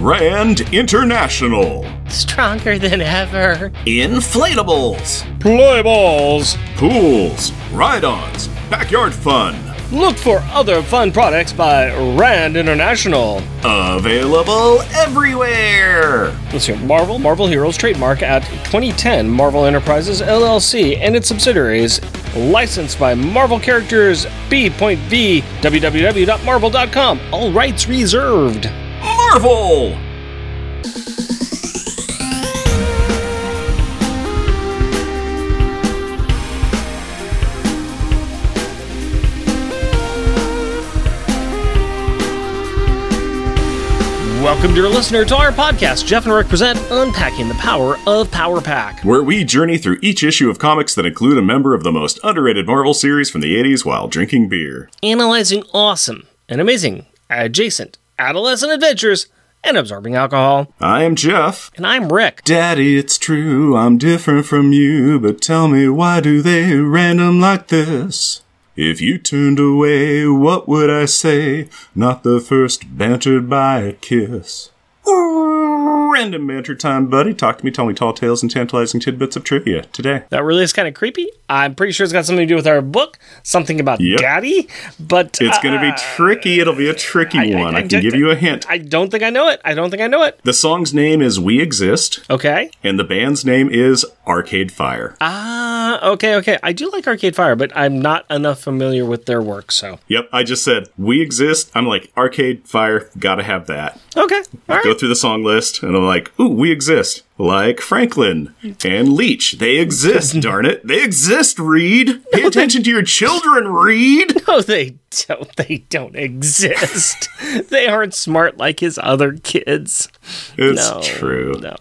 Rand International. Stronger than ever. Inflatables. Play balls. Pools. Ride ons. Backyard fun. Look for other fun products by Rand International. Available everywhere. Let's see, Marvel, Marvel Heroes trademark at 2010 Marvel Enterprises LLC and its subsidiaries. Licensed by Marvel Characters B.V. www.marvel.com. All rights reserved. Marvel. Welcome, dear listener, to our podcast. Jeff and Rick present Unpacking the Power of Power Pack. Where we journey through each issue of comics that include a member of the most underrated Marvel series from the 80s while drinking beer. Analyzing awesome and amazing, adjacent, adolescent adventures and absorbing alcohol. I am Jeff. And I'm Rick. Daddy, it's true, I'm different from you, but tell me why do they random like this? If you turned away, what would I say? Not the first bantered by a kiss. Random banter time, buddy. Talk to me, tell me tall tales and tantalizing tidbits of trivia today. That really is kind of creepy. I'm pretty sure it's got something to do with our book, something about Yep. daddy, but It's going to be uh, tricky. It'll be a tricky I- I- one. I, I can give you a hint. I don't think I know it. I don't think I know it. the song's name is We Exist, Okay. and the band's name is Arcade Fire. Ah, okay, okay. I do like Arcade Fire, but I'm not enough familiar with their work, so. Yep, I just said We Exist. I'm like, Arcade Fire, gotta have that. Okay. All Go right. through the song list, and I'm like, ooh, we exist. Like Franklin and Leech. They exist, darn it. They exist, Reed. Pay attention to your children, Reed. No, they don't. They don't exist. they aren't smart like his other kids. It's no, true. No.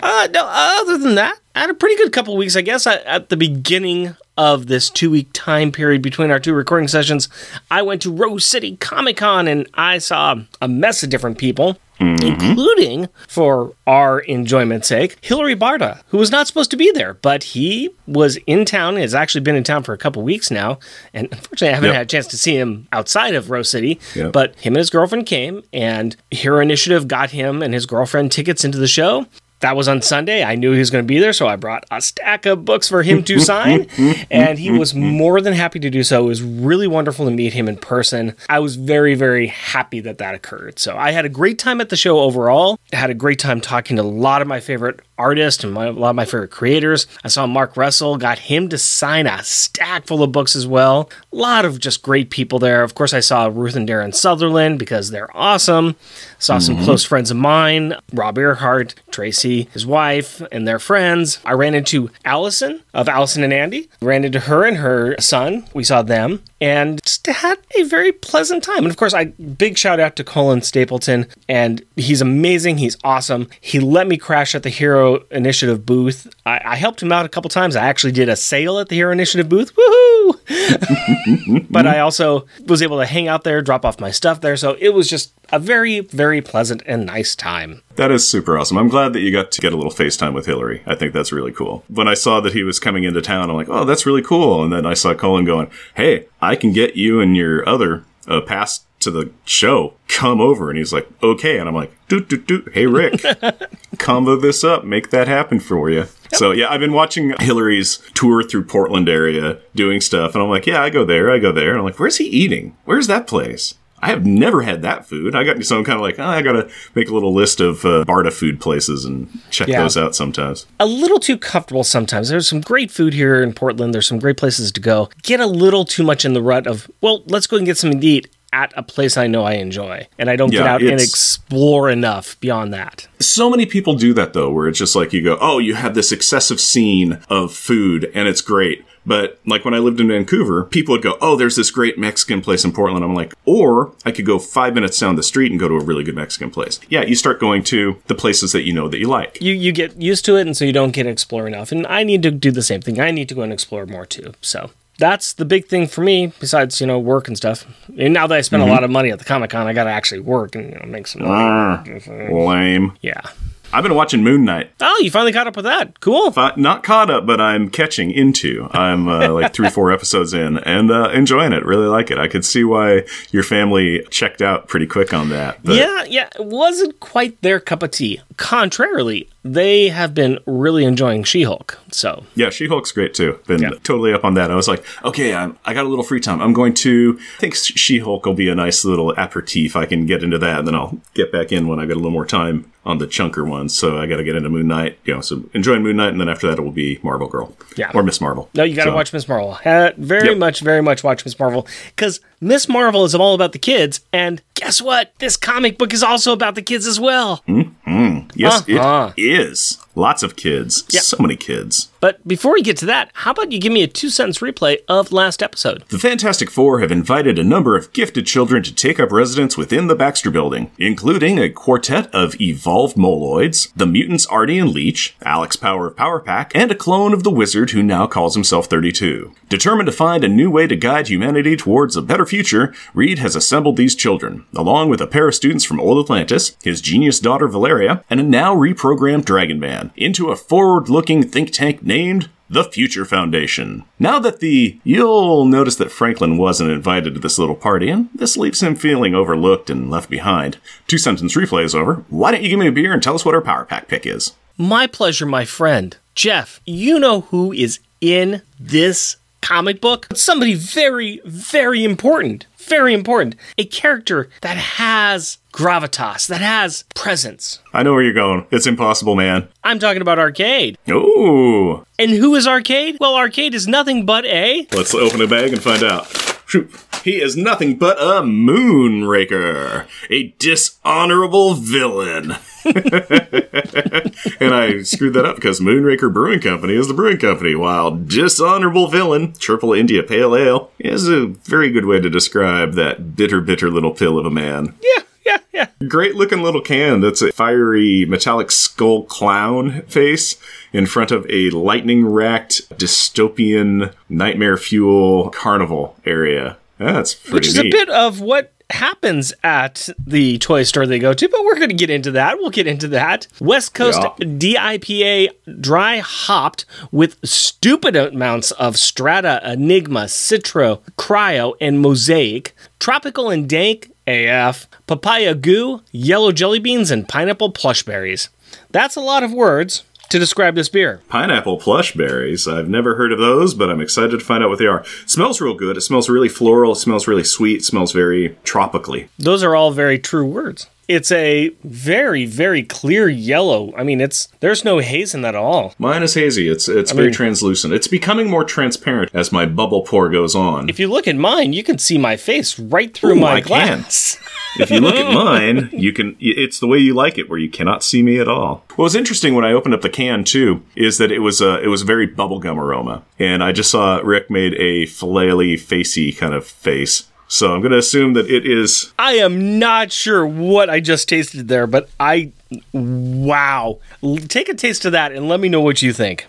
Uh, no. Other than that, I had a pretty good couple weeks, I guess. I, at the beginning of this two-week time period between our two recording sessions, I went to Rose City Comic Con and I saw a mess of different people. Mm-hmm. Including, for our enjoyment's sake, Hilary Barta, who was not supposed to be there, but he was in town, has actually been in town for a couple weeks now. And unfortunately, I haven't Yep. had a chance to see him outside of Rose City. Yep. But him and his girlfriend came, and Hero Initiative got him and his girlfriend tickets into the show. That was on Sunday. I knew he was going to be there, so I brought a stack of books for him to sign, and he was more than happy to do so. It was really wonderful to meet him in person. I was very, very happy that that occurred. So I had a great time at the show overall. I had a great time talking to a lot of my favorite artists and my, a lot of my favorite creators. I saw Mark Russell, got him to sign a stack full of books as well. A lot of just great people there. Of course, I saw Ruth and Darren Sutherland because they're awesome. Saw some mm-hmm. close friends of mine, Rob Earhart, Tracy, his wife, and their friends. I ran into Allison of Allison and Andy. Ran into her and her son. We saw them and just had a very pleasant time. And of course, I big shout out to Colin Stapleton, and he's amazing. He's awesome. He let me crash at the Hero Initiative booth. I, I helped him out a couple times. I actually did a sale at the Hero Initiative booth. Woohoo! but I also was able to hang out there, drop off my stuff there. So it was just a very, very pleasant and nice time. That is super awesome. I'm glad that you got to get a little FaceTime with Hilary. I think that's really cool. When I saw that he was coming into town, I'm like, oh, that's really cool. And then I saw Colin going, hey, I can get you and your other uh, pass to the show. Come over. And he's like, okay. And I'm like, doot, doot, doot. Hey, Rick, combo this up. Make that happen for you. So, yeah, I've been watching Hilary's tour through Portland area doing stuff. And I'm like, yeah, I go there. I go there. And I'm like, where's he eating? Where's that place? I have never had that food. I got so I'm kind of like, oh, I got to make a little list of uh, Barta food places and check Yeah. those out sometimes. a little too comfortable sometimes. There's some great food here in Portland. There's some great places to go. Get a little too much in the rut of, well, let's go and get something to eat at a place I know I enjoy. And I don't get out and explore enough beyond that. So many people do that though, where it's just like you go, oh, you have this excessive scene of food and it's great. But like when I lived in Vancouver, people would go, oh, there's this great Mexican place in Portland. I'm like, or I could go five minutes down the street and go to a really good Mexican place. Yeah, you start going to the places that you know that you like. You you get used to it and so you don't get to explore enough. And I need to do the same thing. I need to go and explore more too. So that's the big thing for me, besides, you know, work and stuff. And now that I spend a mm-hmm. lot of money at the Comic Con, I gotta actually work and you know, make some money. Ah, lame. Yeah. I've been watching Moon Knight. Oh, you finally caught up with that. Cool. Not caught up, but I'm catching into. I'm uh, like three, four episodes in and uh, enjoying it. Really like it. I could see why your family checked out pretty quick on that. But Yeah, yeah, it wasn't quite their cup of tea. Contrarily, they have been really enjoying She-Hulk. So, Yeah, She Hulk's great too. Been Yeah. totally up on that. I was like, okay, I'm, I got a little free time. I'm going to I think She Hulk will be a nice little aperitif. I can get into that, and then I'll get back in when I get a little more time on the chunker ones. So I got to get into Moon Knight. You know, so enjoying Moon Knight, and then after that it will be Marvel Girl. Yeah. or Miss Marvel. no, you got to So- watch Miss Marvel. Uh, very Yep. much, very much watch Miss Marvel because Miss Marvel is all about the kids. And guess what? This comic book is also about the kids as well. Yes, Uh-huh. it is. Lots of kids. So many kids. But before we get to that, how about you give me a two sentence replay of last episode? The Fantastic Four have invited a number of gifted children to take up residence within the Baxter Building, including a quartet of evolved moloids, the mutants Artie and Leech, Alex Power of Power Pack, and a clone of the wizard who now calls himself 32. Determined to find a new way to guide humanity towards a better future, Reed has assembled these children, along with a pair of students from Old Atlantis, his genius daughter Valeria, and a now reprogrammed Dragon Man, into a forward looking think tank named the Future Foundation. Now that the. You'll notice that Franklin wasn't invited to this little party, and this leaves him feeling overlooked and left behind. Two sentence replay is over. Why don't you give me a beer and tell us what our Power Pack pick is? My pleasure, my friend. Jeff, you know who is in this comic book? Somebody very, very important. Very important. A character that has gravitas, that has presence. I know where you're going. It's impossible, man. I'm talking about Arcade. Ooh. And who is Arcade? Well, Arcade is nothing but a. Let's open a bag and find out. He is nothing but a Moonraker, a dishonorable villain. and I screwed that up because Moonraker Brewing Company is the brewing company, while dishonorable villain, Triple India Pale Ale, is a very good way to describe that bitter, bitter little pill of a man. Yeah, yeah, yeah. Great looking little can that's a fiery metallic skull clown face in front of a lightning racked dystopian nightmare fuel carnival area. That's pretty Which is neat. a bit of what happens at the toy store they go to, but we're going to get into that. We'll get into that. West Coast Yeah. DIPA dry hopped with stupid amounts of Strata, Enigma, Citra, Cryo, and Mosaic. Tropical and dank AF, papaya goo, yellow jelly beans, and pineapple plush berries. That's a lot of words to describe this beer. Pineapple plush berries. I've never heard of those, but I'm excited to find out what they are. smells real good. It smells really floral. It smells really sweet. It smells very tropically. Those are all very true words. It's a very, very clear yellow. I mean, it's there's no haze in that at all. Mine is hazy. It's it's very mean- translucent. It's becoming more transparent as my bubble pour goes on. If you look at mine, you can see my face right through Ooh, my I glass. if you look at mine, you can. It's the way you like it, where you cannot see me at all. What was interesting when I opened up the can too is that it was a it was a very bubblegum aroma, and I just saw Rick made a flaily, facey kind of face. So I'm going to assume that it is. I am not sure what I just tasted there, but I wow. L- Take a taste of that and let me know what you think.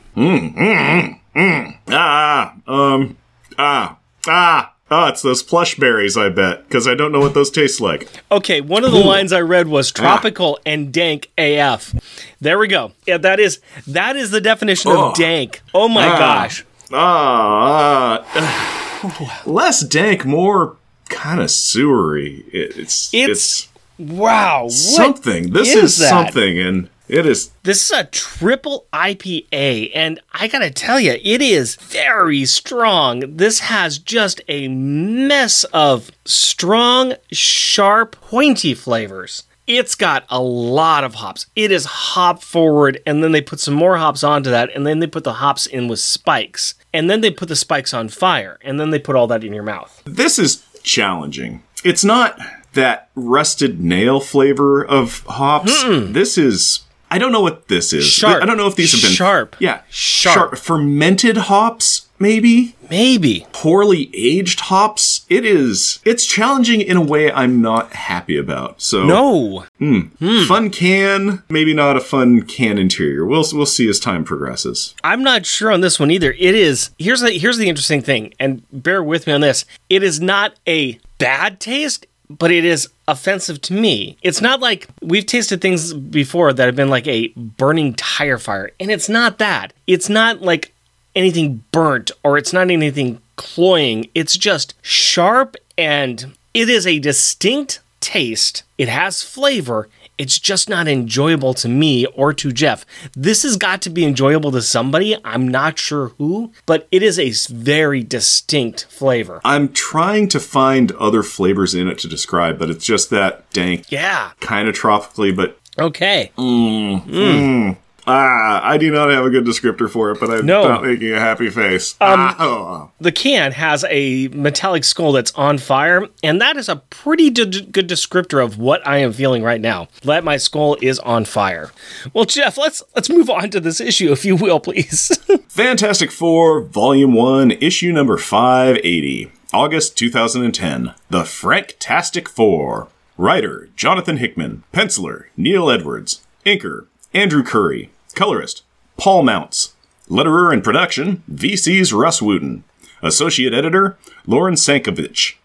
Ah, um, ah, ah. Ah, it's those plush berries, I bet, because I don't know what those taste like. Okay, one of the lines I read was tropical and dank AF. There we go. Yeah, that is that is the definition Oh. of dank. Oh my Ah. gosh. Ah, ah. less dank, more kind of sewery. It, it's It's- Wow. What something. This is is, something, and it is. This is a triple IPA, and I gotta tell you, it is very strong. This has just a mess of strong, sharp, pointy flavors. It's got a lot of hops. It is hop forward, and then they put some more hops onto that, and then they put the hops in with spikes, and then they put the spikes on fire, and then they put all that in your mouth. This is challenging. It's not that rusted nail flavor of hops. This is. I don't know what this is. Sharp. I don't know if these have been Sharp. Yeah, Sharp. fermented hops, maybe Maybe. poorly aged hops. It is. It's challenging in a way I'm not happy about. So No. Hmm. Hmm. fun can, maybe not a fun can interior. We'll we'll see as time progresses. I'm not sure on this one either. It is here's the here's the interesting thing, and bear with me on this. It is not a bad taste, but it is offensive to me. It's not like we've tasted things before that have been like a burning tire fire, and it's not that. It's not like anything burnt or it's not anything cloying. It's just sharp and it is a distinct taste. It has flavor. It's just not enjoyable to me or to Jeff. This has got to be enjoyable to somebody. I'm not sure who, but it is a very distinct flavor. I'm trying to find other flavors in it to describe, but it's just that dank, Yeah. kind of tropically, but Okay. Mm, hmm. mm. Ah, I do not have a good descriptor for it, but I'm No. not making a happy face. ah, oh. The can has a metallic skull that's on fire, and that is a pretty d- good descriptor of what I am feeling right now. That my skull is on fire. Well, Jeff, let's let's move on to this issue, if you will, please. Fantastic Four, Volume 1, Issue number 580, August 2010. The Franktastic Four. Writer, Jonathan Hickman. Penciler, Neil Edwards. Inker, Andrew Currie. Colorist, Paul Mounts. Letterer and production, VC's Russ Wooton. Associate editor, Lauren Sankovitch.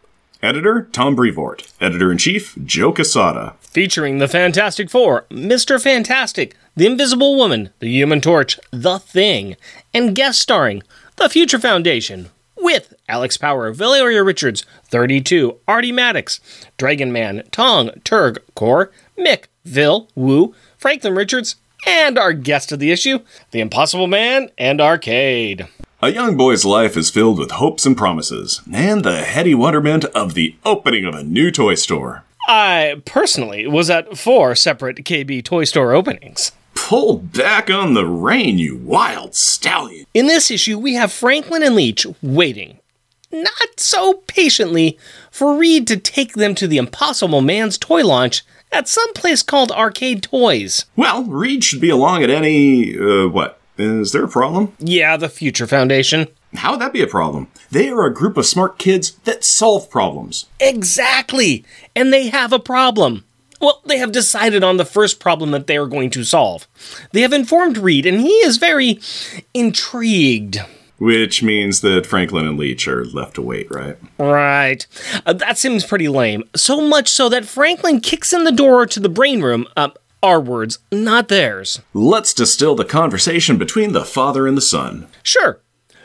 Editor, Tom Brevoort. Editor in chief, Joe Quesada. Featuring the Fantastic Four, Mr. Fantastic, the Invisible Woman, the Human Torch, The Thing, and guest starring The Future Foundation with Alex Power, Valeria Richards, 32, Artie Maddox, Dragon Man, Tong, Turg, Korr, Mik, Vil, Wu, Franklin Richards, and our guest of the issue, The Impossible Man and Arcade. A young boy's life is filled with hopes and promises, and the heady wonderment of the opening of a new toy store. I personally was at four separate KB Toy Store openings. Pull back on the rein, you wild stallion. In this issue, we have Franklin and Leech waiting, not so patiently, for Reed to take them to the Impossible Man's toy launch at some place called Arcade Toys. Well, Reed should be along at any. Uh, what? Is there a problem? Yeah, the Future Foundation. How would that be a problem? They are a group of smart kids that solve problems. Exactly! And they have a problem. Well, they have decided on the first problem that they are going to solve. They have informed Reed, and he is very intrigued. Which means that Franklin and Leech are left to wait, right? Right. Uh, that seems pretty lame. So much so that Franklin kicks in the door to the brain room. Uh, our words, not theirs. Let's distill the conversation between the father and the son. Sure.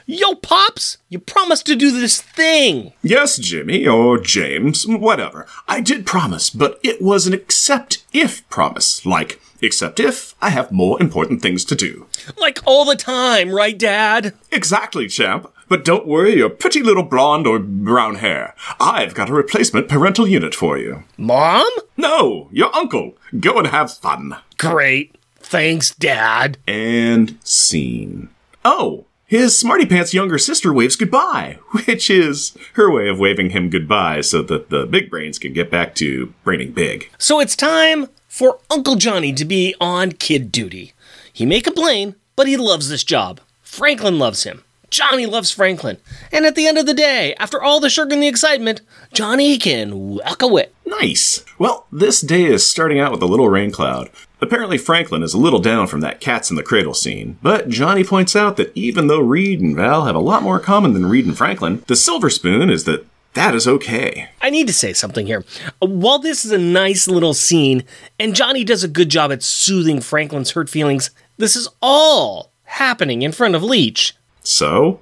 Yo, Pops, you promised to do this thing. Yes, Jimmy, or James, whatever. I did promise, but it was an accept if promise. Like, except if I have more important things to do. Like all the time, right, Dad? Exactly, champ. But don't worry your pretty little blonde or brown hair. I've got a replacement parental unit for you. Mom? No, your uncle. Go and have fun. Great. Thanks, Dad. And scene. Oh, his Smarty Pants younger sister waves goodbye, which is her way of waving him goodbye so that the big brains can get back to braining big. So it's time for Uncle Johnny to be on kid duty. He may complain, but he loves this job. Franklin loves him. Johnny loves Franklin. And at the end of the day, after all the sugar and the excitement, Johnny can walk away. Nice. Well, this day is starting out with a little rain cloud. Apparently, Franklin is a little down from that cats in the cradle scene, but Johnny points out that even though Reed and Val have a lot more common than Reed and Franklin, the silver spoon is that that is okay. I need to say something here. Uh, While this is a nice little scene, and Johnny does a good job at soothing Franklin's hurt feelings, this is all happening in front of Leech. So?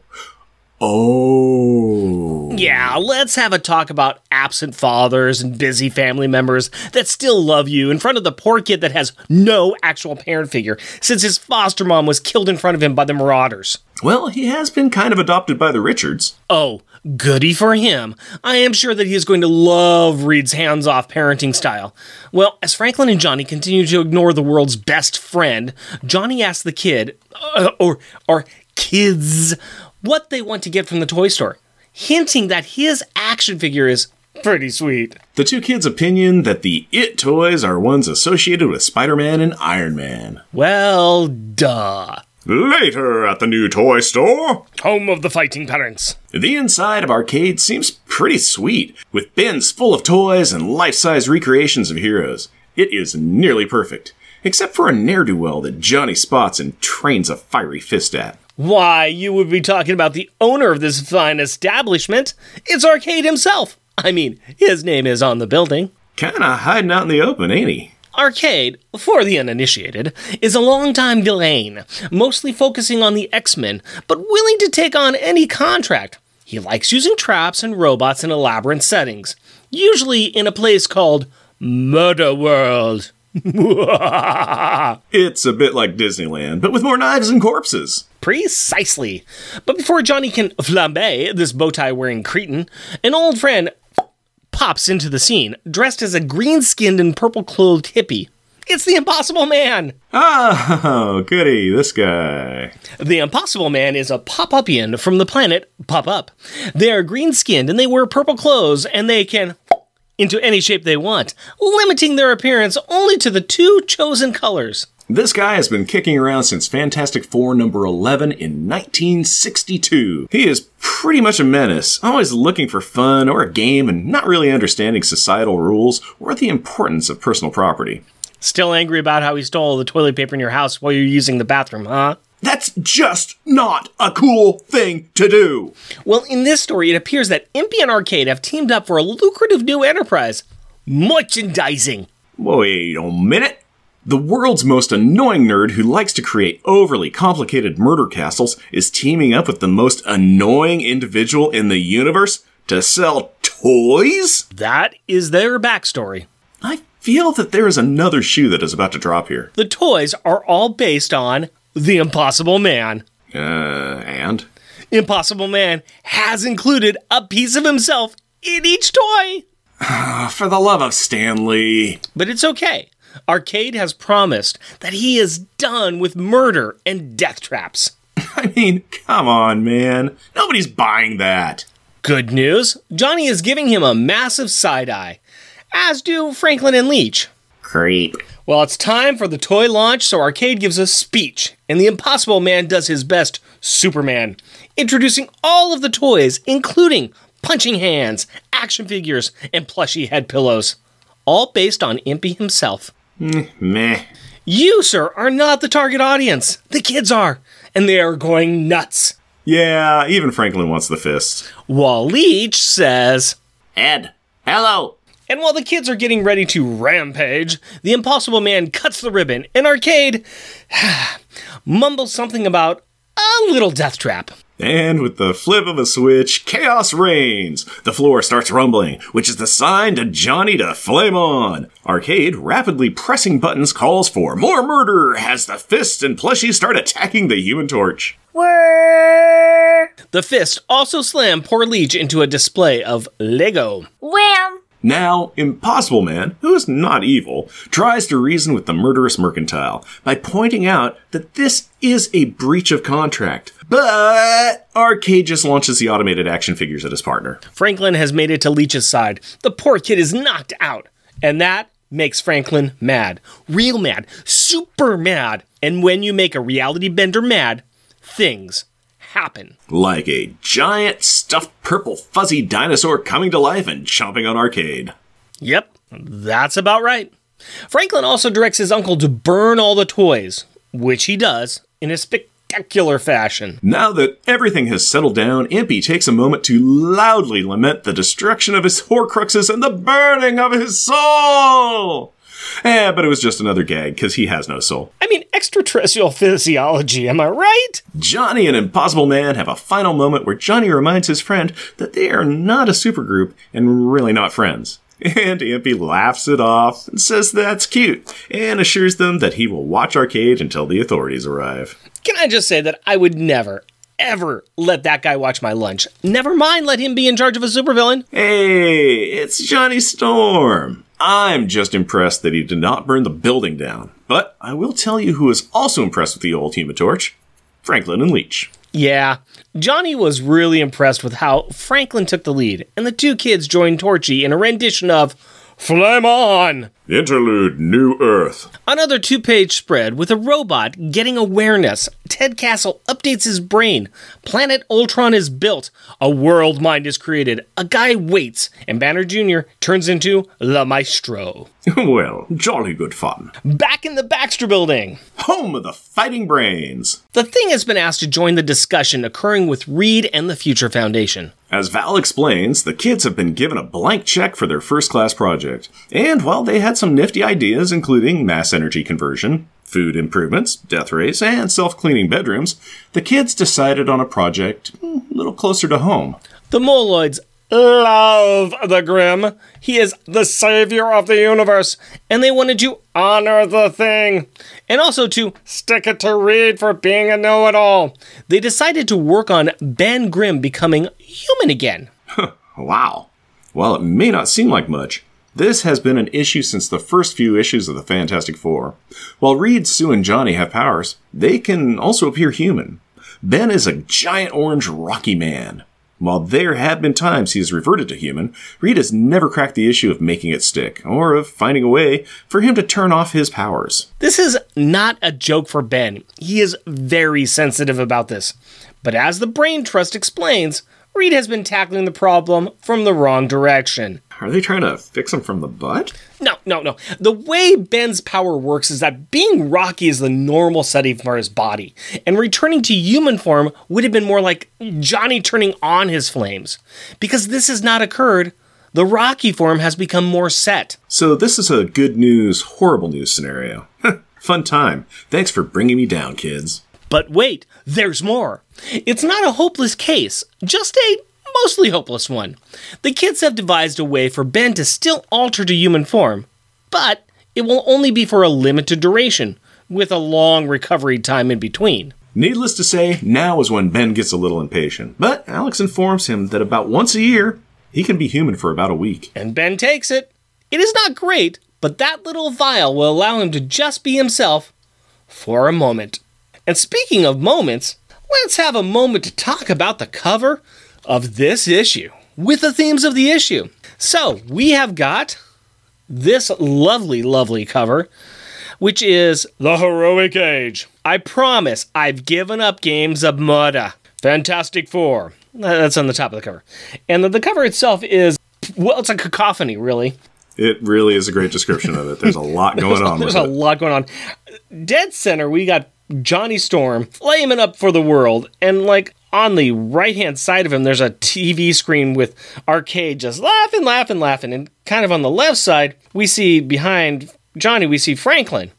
Oh. Yeah, let's have a talk about absent fathers and busy family members that still love you in front of the poor kid that has no actual parent figure since his foster mom was killed in front of him by the marauders. Well, he has been kind of adopted by the Richards. Oh, goody for him. I am sure that he is going to love Reed's hands off parenting style. Well, as Franklin and Johnny continue to ignore the world's best friend, Johnny asks the kid, uh, or, or kids, what they want to get from the toy store, hinting that his action figure is pretty sweet. The two kids' opinion that the It toys are ones associated with Spider Man and Iron Man. Well, duh. Later at the new toy store, Home of the fighting parents. the inside of arcade seems pretty sweet, with bins full of toys and life size recreations of heroes. It is nearly perfect, except for a ne'er do well that Johnny spots and trains a fiery fist at. Why, you would be talking about the owner of this fine establishment. It's Arcade himself, I mean, his name is on the building. Kinda hiding out in the open, ain't he? Arcade, for the uninitiated, is a longtime villain, mostly focusing on the X Men, but willing to take on any contract. He likes using traps and robots in elaborate settings, usually in a place called Murder World. It's a bit like Disneyland, but with more knives and corpses. Precisely. But before Johnny can flambe this bow tie wearing cretin, an old friend pops into the scene, dressed as a green skinned and purple clothed hippie. It's the Impossible Man! Oh, goody, this guy. The Impossible Man is a Poppupian from the planet Poppup. They are green skinned and they wear purple clothes and they can into any shape they want, limiting their appearance only to the two chosen colors. This guy has been kicking around since Fantastic Four number 11 in 1962. He is pretty much a menace, always looking for fun or a game and not really understanding societal rules or the importance of personal property. Still angry about how he stole the toilet paper in your house while you're using the bathroom, huh? That's just not a cool thing to do. Well, in this story, it appears that Impy and Arcade have teamed up for a lucrative new enterprise merchandising. Wait a minute. The world's most annoying nerd who likes to create overly complicated murder castles is teaming up with the most annoying individual in the universe to sell toys? That is their backstory. I feel that there is another shoe that is about to drop here. The toys are all based on The Impossible Man. Uh, and? Impossible Man has included a piece of himself in each toy. For the love of Stanley. But it's okay. Arcade has promised that he is done with murder and death traps. I mean, come on, man. Nobody's buying that. Good news Johnny is giving him a massive side eye, as do Franklin and Leech. Creep. Well, it's time for the toy launch, so Arcade gives a speech, and the Impossible Man does his best Superman, introducing all of the toys, including punching hands, action figures, and plushy head pillows, all based on Impy himself. Eh, meh. You, sir, are not the target audience. The kids are, and they are going nuts. Yeah, even Franklin wants the fist. While Leech says, Ed, hello. and while the kids are getting ready to rampage, the Impossible Man cuts the ribbon, and Arcade mumbles something about a little death trap. And with the flip of a switch, chaos reigns. The floor starts rumbling, which is the sign to Johnny to flame on. Arcade, rapidly pressing buttons, calls for more murder as the fist and plushies start attacking the human torch. The fist also slam poor Leech into a display of Lego. Wham! Now, Impossible Man, who is not evil, tries to reason with the murderous mercantile by pointing out that this is a breach of contract. But Arcade just launches the automated action figures at his partner. Franklin has made it to Leech's side. The poor kid is knocked out, and that makes Franklin mad. Real mad. Super mad. And when you make a reality bender mad, things happen. Like a giant stuffed purple fuzzy dinosaur coming to life and chomping on Arcade. Yep, that's about right. Franklin also directs his uncle to burn all the toys, which he does in a spectacular fashion. Now that everything has settled down, Impy takes a moment to loudly lament the destruction of his Horcruxes and the burning of his soul. Eh, but it was just another gag because he has no soul. I mean, extraterrestrial physiology, am I right? Johnny and Impossible Man have a final moment where Johnny reminds his friend that they are not a supergroup and really not friends. And Impy laughs it off and says that's cute and assures them that he will watch Arcade until the authorities arrive. Can I just say that I would never, ever let that guy watch my lunch? Never mind let him be in charge of a supervillain. Hey, it's Johnny Storm. I'm just impressed that he did not burn the building down. But I will tell you who is also impressed with the old Human Torch Franklin and Leech. Yeah, Johnny was really impressed with how Franklin took the lead, and the two kids joined Torchy in a rendition of Flame On! Interlude New Earth. Another two page spread with a robot getting awareness. Ted Castle updates his brain. Planet Ultron is built. A world mind is created. A guy waits. And Banner Jr. turns into La Maestro. well, jolly good fun. Back in the Baxter building. Home of the Fighting Brains. The thing has been asked to join the discussion occurring with Reed and the Future Foundation. As Val explains, the kids have been given a blank check for their first class project. And while they had some nifty ideas, including mass energy conversion, food improvements, death rays, and self cleaning bedrooms, the kids decided on a project hmm, a little closer to home. The Moloids love the Grimm. He is the savior of the universe, and they wanted to honor the thing, and also to stick it to Reed for being a know it all. They decided to work on Ben Grimm becoming human again. Wow. While it may not seem like much, this has been an issue since the first few issues of the Fantastic Four. While Reed, Sue, and Johnny have powers, they can also appear human. Ben is a giant orange rocky man. While there have been times he has reverted to human, Reed has never cracked the issue of making it stick, or of finding a way for him to turn off his powers. This is not a joke for Ben. He is very sensitive about this. But as the Brain Trust explains, Reed has been tackling the problem from the wrong direction. Are they trying to fix him from the butt? No, no, no. The way Ben's power works is that being rocky is the normal setting for his body, and returning to human form would have been more like Johnny turning on his flames. Because this has not occurred, the rocky form has become more set. So this is a good news, horrible news scenario. Fun time. Thanks for bringing me down, kids. But wait, there's more. It's not a hopeless case, just a mostly hopeless one. The kids have devised a way for Ben to still alter to human form, but it will only be for a limited duration, with a long recovery time in between. Needless to say, now is when Ben gets a little impatient. But Alex informs him that about once a year, he can be human for about a week. And Ben takes it. It is not great, but that little vial will allow him to just be himself for a moment. And speaking of moments, let's have a moment to talk about the cover of this issue with the themes of the issue. So we have got this lovely, lovely cover, which is The Heroic Age. I promise I've given up games of murder. Fantastic Four. That's on the top of the cover. And the, the cover itself is, well, it's a cacophony, really. It really is a great description of it. There's a lot going on There's with a it. lot going on. Dead center, we got Johnny Storm flaming up for the world, and like on the right hand side of him, there's a TV screen with Arcade just laughing, laughing, laughing, and kind of on the left side, we see behind Johnny, we see Franklin,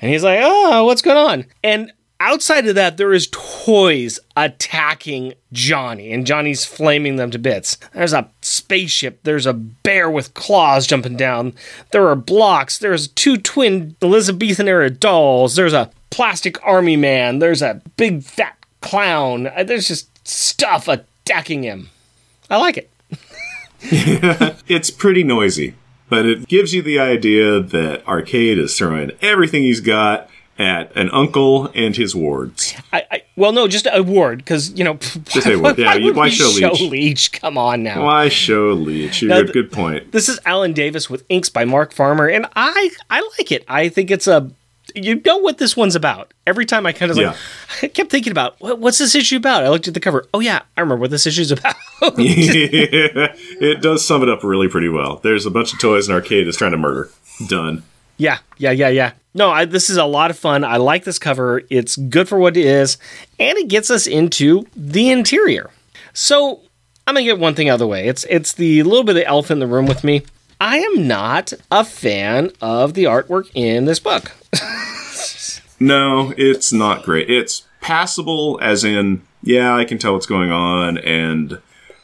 and he's like, "Oh, what's going on?" And outside of that, there is toys attacking Johnny, and Johnny's flaming them to bits. There's a spaceship, there's a bear with claws jumping down, there are blocks, there's two twin Elizabethan era dolls, there's a plastic army man, there's a big fat clown, uh, there's just stuff attacking him. I like it. It's pretty noisy, but it gives you the idea that Arcade is throwing everything he's got at an uncle and his wards. I, I well, no, just a ward because you know. Just a ward, yeah, you- why we show Leech? Leech? Come on now. Why show Leech? You Now, a good point. This is Alan Davis with inks by Mark Farmer, and I I like it. I think it's a you know what this one's about. Every time I kind of like, I kept thinking about what, what's this issue about. I looked at the cover. Oh yeah, I remember what this issue's about. it does sum it up really pretty well. There's a bunch of toys and Arcade is trying to murder. Done. yeah, yeah, yeah, yeah. No, I, this is a lot of fun. I like this cover. It's good for what it is, and it gets us into the interior. So I'm gonna get one thing out of the way. It's it's the little bit of elephant in the room with me. I am not a fan of the artwork in this book. No, it's not great. It's passable, as in, yeah, I can tell what's going on, and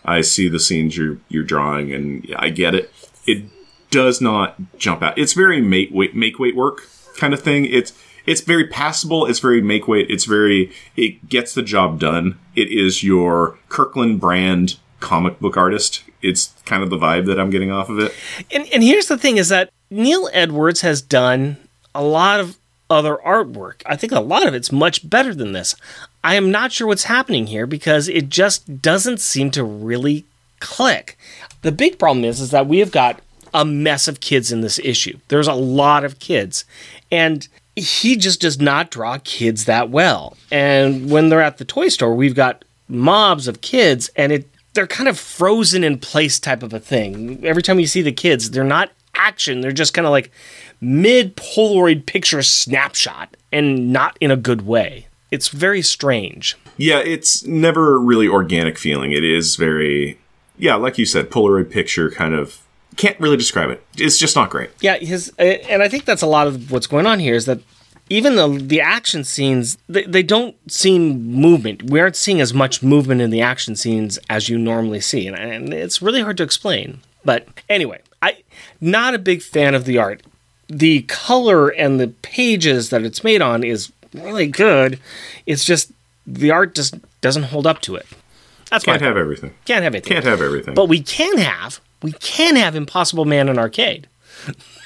I see the scenes you're you're drawing, and I get it. It does not jump out. It's very make weight make weight work kind of thing. It's it's very passable. It's very make weight. It's very it gets the job done. It is your Kirkland brand comic book artist. It's kind of the vibe that I'm getting off of it. And and here's the thing is that Neil Edwards has done a lot of other artwork. I think a lot of it's much better than this. I am not sure what's happening here because it just doesn't seem to really click. The big problem is is that we have got a mess of kids in this issue. There's a lot of kids. And he just does not draw kids that well. And when they're at the toy store, we've got mobs of kids and it they're kind of frozen in place type of a thing. Every time you see the kids, they're not action. They're just kind of like mid Polaroid picture snapshot and not in a good way. It's very strange. Yeah, it's never really organic feeling. It is very yeah, like you said, Polaroid picture kind of can't really describe it. It's just not great. Yeah, his and I think that's a lot of what's going on here is that even the the action scenes they, they don't seem movement. We aren't seeing as much movement in the action scenes as you normally see, and, and it's really hard to explain. But anyway, I not a big fan of the art. The color and the pages that it's made on is really good. It's just the art just doesn't hold up to it. That's Can't have everything. can't have anything. Can't have everything. But we can have we can have Impossible Man in arcade.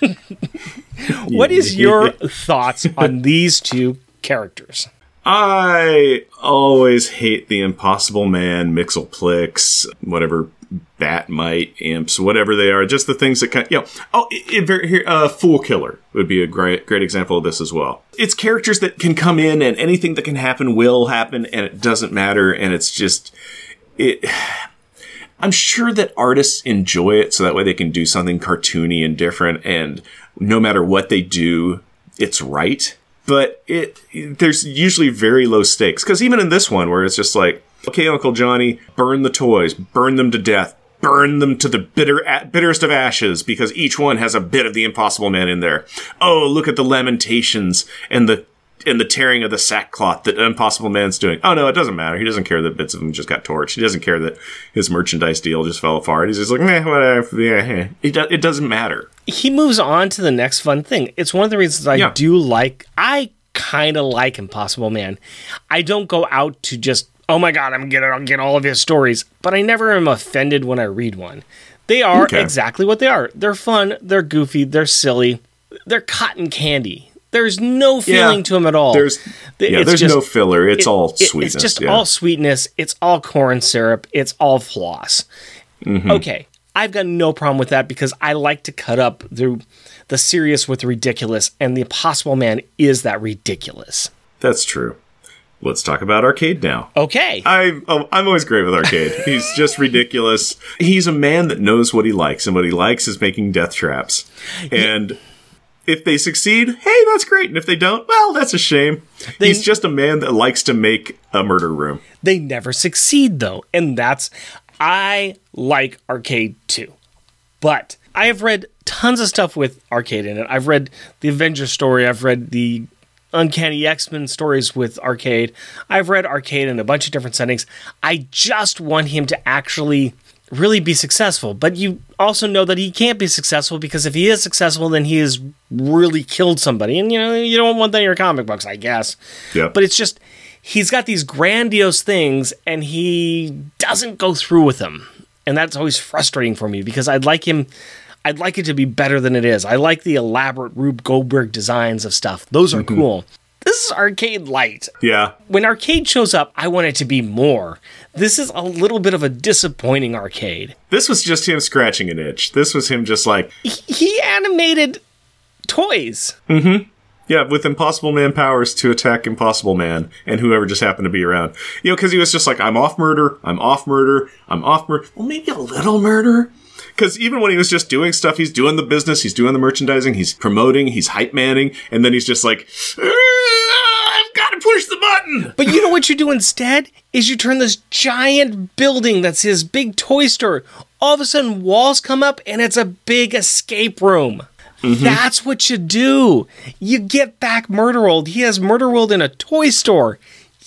what is your thoughts on these two characters? I always hate the Impossible Man, Mxyzptlk, whatever Batmite imps, whatever they are. Just the things that kind of, you know. Oh, it, it, here, uh, Fool Killer would be a great, great example of this as well. It's characters that can come in and anything that can happen will happen, and it doesn't matter. And it's just it. I'm sure that artists enjoy it so that way they can do something cartoony and different and no matter what they do, it's right. But it there's usually very low stakes cuz even in this one where it's just like, okay, Uncle Johnny, burn the toys, burn them to death, burn them to the bitter bitterest of ashes because each one has a bit of the impossible man in there. Oh, look at the lamentations and the and the tearing of the sackcloth that Impossible Man's doing. Oh no, it doesn't matter. He doesn't care that bits of him just got torched. He doesn't care that his merchandise deal just fell apart. He's just like, meh, whatever. Yeah, it, do- it doesn't matter. He moves on to the next fun thing. It's one of the reasons I Yeah. do like. I kind of like Impossible Man. I don't go out to just oh my god, I'm gonna I'll get all of his stories, but I never am offended when I read one. They are Okay. exactly what they are. They're fun. They're goofy. They're silly. They're cotton candy. There's no feeling Yeah. to them at all. There's yeah, it's there's just- no filler. It's it- all sweetness. It's just yeah. all sweetness. It's all corn syrup. It's all floss. Mm-hmm. Okay, I've got no problem with that because I like to cut up the the serious with the ridiculous, and the Impossible Man is that ridiculous. That's true. Let's talk about arcade now. Okay, I, oh, I'm always great with arcade. He's just ridiculous. He's a man that knows what he likes, and what he likes is making death traps. And if they succeed, hey, that's great. And if they don't, well, that's a shame. He's just a man that likes to make a murder room. they never succeed though, and that's I like arcade too, but I have read tons of stuff with arcade in it. I've read the Avengers story. I've read the Uncanny X Men stories with arcade. I've read arcade in a bunch of different settings. I just want him to actually really be successful. But you also know that he can't be successful because if he is successful, then he has really killed somebody. And you know, you don't want that in your comic books, I guess. Yep. But it's just he's got these grandiose things and he doesn't go through with them. And that's always frustrating for me because I'd like him I'd like it to be better than it is. I like the elaborate Rube Goldberg designs of stuff. Those are mm-hmm. cool. This is arcade light. Yeah. When arcade shows up, I want it to be more. This is a little bit of a disappointing arcade. This was just him scratching an itch. This was him just like, He animated toys. Mm-hmm. Yeah, with Impossible Man powers to attack Impossible Man and whoever just happened to be around. You know, because he was just like, I'm off murder, I'm off murder, I'm off murder. Well, maybe a little murder. Because even when he was just doing stuff, he's doing the business, he's doing the merchandising, he's promoting, he's hype manning, and then he's just like, "Ah, I've got to push the button. But you know what you do instead? Is you turn this giant building that's his big toy store. All of a sudden, walls come up and it's a big escape room. That's what you do. You get back Murder World. He has Murder World in a toy store.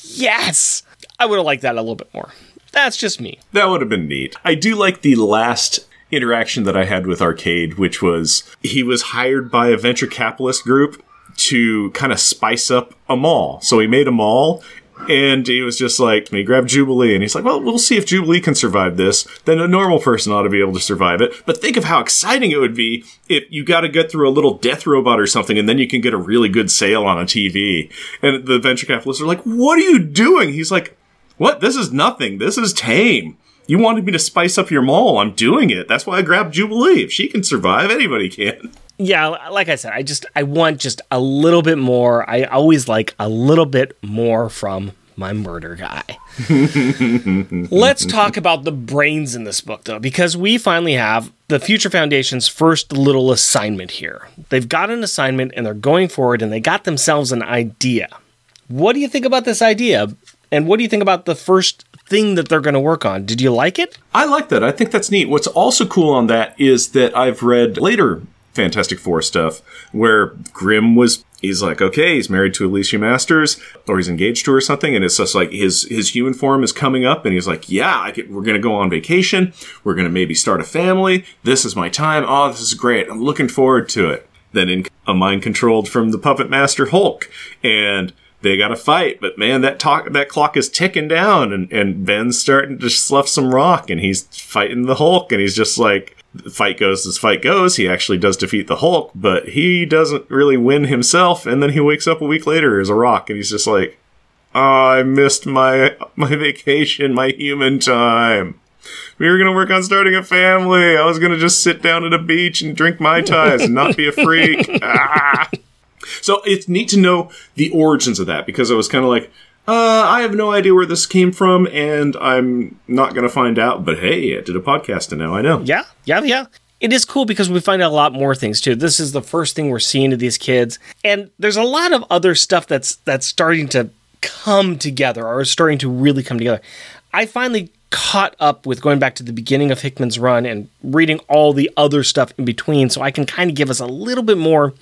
Yes! I would have liked that a little bit more. That's just me. That would have been neat. I do like the last interaction that I had with Arcade, which was he was hired by a venture capitalist group to kind of spice up a mall. So he made a mall. And he was just like, he grabbed Jubilee, and he's like, well, we'll see if Jubilee can survive this. Then a normal person ought to be able to survive it. But think of how exciting it would be if you got to get through a little death robot or something, and then you can get a really good sale on a TV. And the venture capitalists are like, what are you doing? He's like, what? This is nothing. This is tame. You wanted me to spice up your mall. I'm doing it. That's why I grabbed Jubilee. If she can survive, anybody can. Yeah, like I said, I just I want just a little bit more. I always like a little bit more from my murder guy. Let's talk about the brains in this book though, because we finally have the Future Foundation's first little assignment here. They've got an assignment and they're going forward and they got themselves an idea. What do you think about this idea? And what do you think about the first thing that they're going to work on. Did you like it? I like that. I think that's neat. What's also cool on that is that I've read later Fantastic Four stuff where Grimm was he's like, okay, he's married to Alicia Masters, or he's engaged to her or something, and it's just like his his human form is coming up, and he's like, yeah, could, we're gonna go on vacation, we're gonna maybe start a family. This is my time. Oh, this is great. I'm looking forward to it. Then in a mind controlled from the puppet master Hulk, and they got to fight, but man, that talk that clock is ticking down, and and Ben's starting to slough some rock, and he's fighting the Hulk, and he's just like, the fight goes as fight goes. He actually does defeat the Hulk, but he doesn't really win himself. And then he wakes up a week later as a rock, and he's just like, oh, "I missed my my vacation, my human time. We were gonna work on starting a family. I was gonna just sit down at a beach and drink mai tais and not be a freak." ah. So it's neat to know the origins of that because I was kind of like, uh, I have no idea where this came from, and I'm not going to find out. But hey, I did a podcast, and now I know. Yeah, yeah, yeah. It is cool because we find out a lot more things too. This is the first thing we're seeing of these kids, and there's a lot of other stuff that's that's starting to come together or starting to really come together. I finally caught up with going back to the beginning of Hickman's run and reading all the other stuff in between, so I can kind of give us a little bit more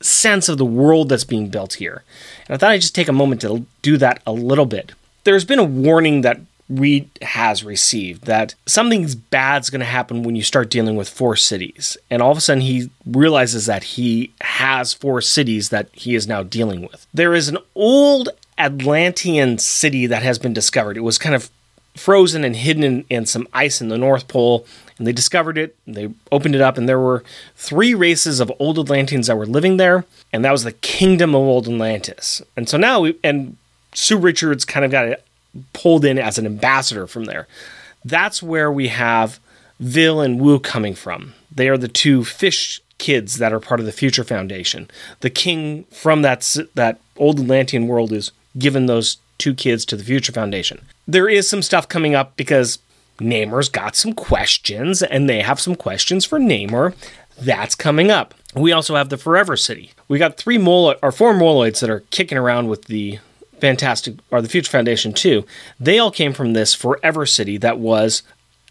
sense of the world that's being built here. And I thought I'd just take a moment to do that a little bit. There's been a warning that Reed has received that something bad's going to happen when you start dealing with four cities. And all of a sudden, he realizes that he has four cities that he is now dealing with. There is an old Atlantean city that has been discovered. It was kind of frozen and hidden in, in some ice in the North Pole and they discovered it. They opened it up, and there were three races of old Atlanteans that were living there, and that was the Kingdom of Old Atlantis. And so now, we, and Sue Richards kind of got pulled in as an ambassador from there. That's where we have Vil and Wu coming from. They are the two fish kids that are part of the Future Foundation. The king from that that old Atlantean world is given those two kids to the Future Foundation. There is some stuff coming up because Namor's got some questions, and they have some questions for Namor. That's coming up. We also have the Forever City. We got three molo- or four moloids that are kicking around with the Fantastic or the Future Foundation too. They all came from this Forever City that was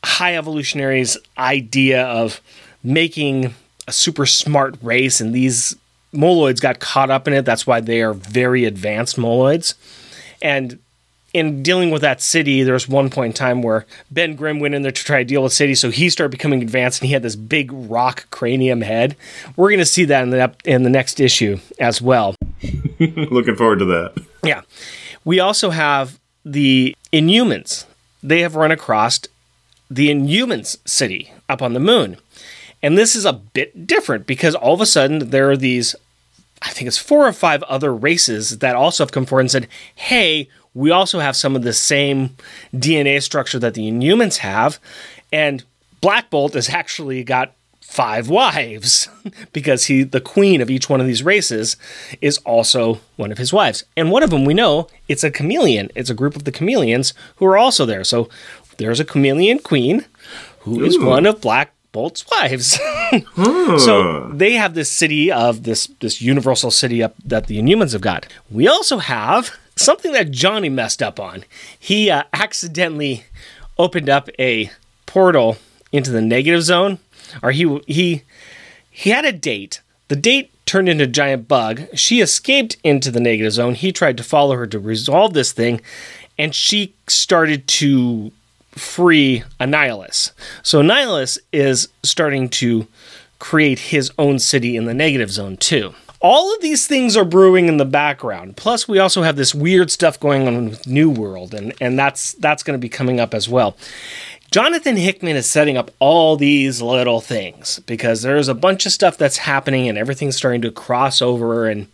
High Evolutionary's idea of making a super smart race, and these moloids got caught up in it. That's why they are very advanced moloids. And in dealing with that city, there was one point in time where Ben Grimm went in there to try to deal with city, so he started becoming advanced, and he had this big rock cranium head. We're going to see that in the in the next issue as well. Looking forward to that. Yeah, we also have the Inhumans. They have run across the Inhumans city up on the moon, and this is a bit different because all of a sudden there are these. I think it's four or five other races that also have come forward and said, "Hey, we also have some of the same DNA structure that the Inhumans have. And Black Bolt has actually got five wives because he the queen of each one of these races is also one of his wives and one of them we know it's a chameleon it's a group of the chameleons who are also there so there's a chameleon queen who Ooh. is one of black bolt's wives huh. so they have this city of this this universal city up that the inhumans have got we also have something that Johnny messed up on. He uh, accidentally opened up a portal into the negative zone, or he he he had a date. The date turned into a giant bug. She escaped into the negative zone. He tried to follow her to resolve this thing, and she started to free Annihilus. So Annihilus is starting to create his own city in the negative zone too all of these things are brewing in the background. Plus, we also have this weird stuff going on with New World, and, and that's that's going to be coming up as well. Jonathan Hickman is setting up all these little things because there's a bunch of stuff that's happening and everything's starting to cross over and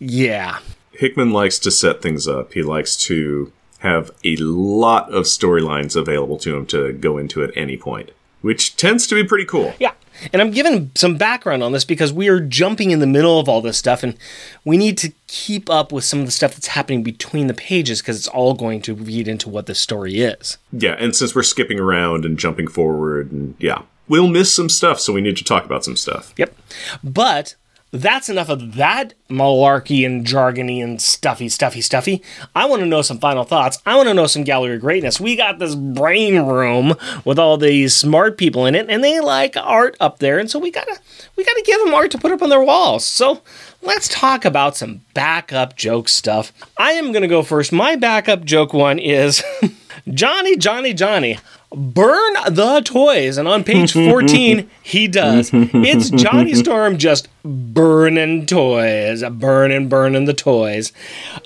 yeah. Hickman likes to set things up. He likes to have a lot of storylines available to him to go into at any point, which tends to be pretty cool. Yeah. And I'm giving some background on this because we are jumping in the middle of all this stuff and we need to keep up with some of the stuff that's happening between the pages because it's all going to read into what the story is. Yeah, and since we're skipping around and jumping forward and yeah, we'll miss some stuff, so we need to talk about some stuff. Yep. But that's enough of that malarkey and jargony and stuffy, stuffy, stuffy. I want to know some final thoughts. I want to know some gallery greatness. We got this brain room with all these smart people in it, and they like art up there, and so we gotta we gotta give them art to put up on their walls. So let's talk about some backup joke stuff. I am gonna go first. My backup joke one is Johnny, Johnny, Johnny burn the toys. And on page 14, he does. It's Johnny Storm just burning toys, burning, burning the toys.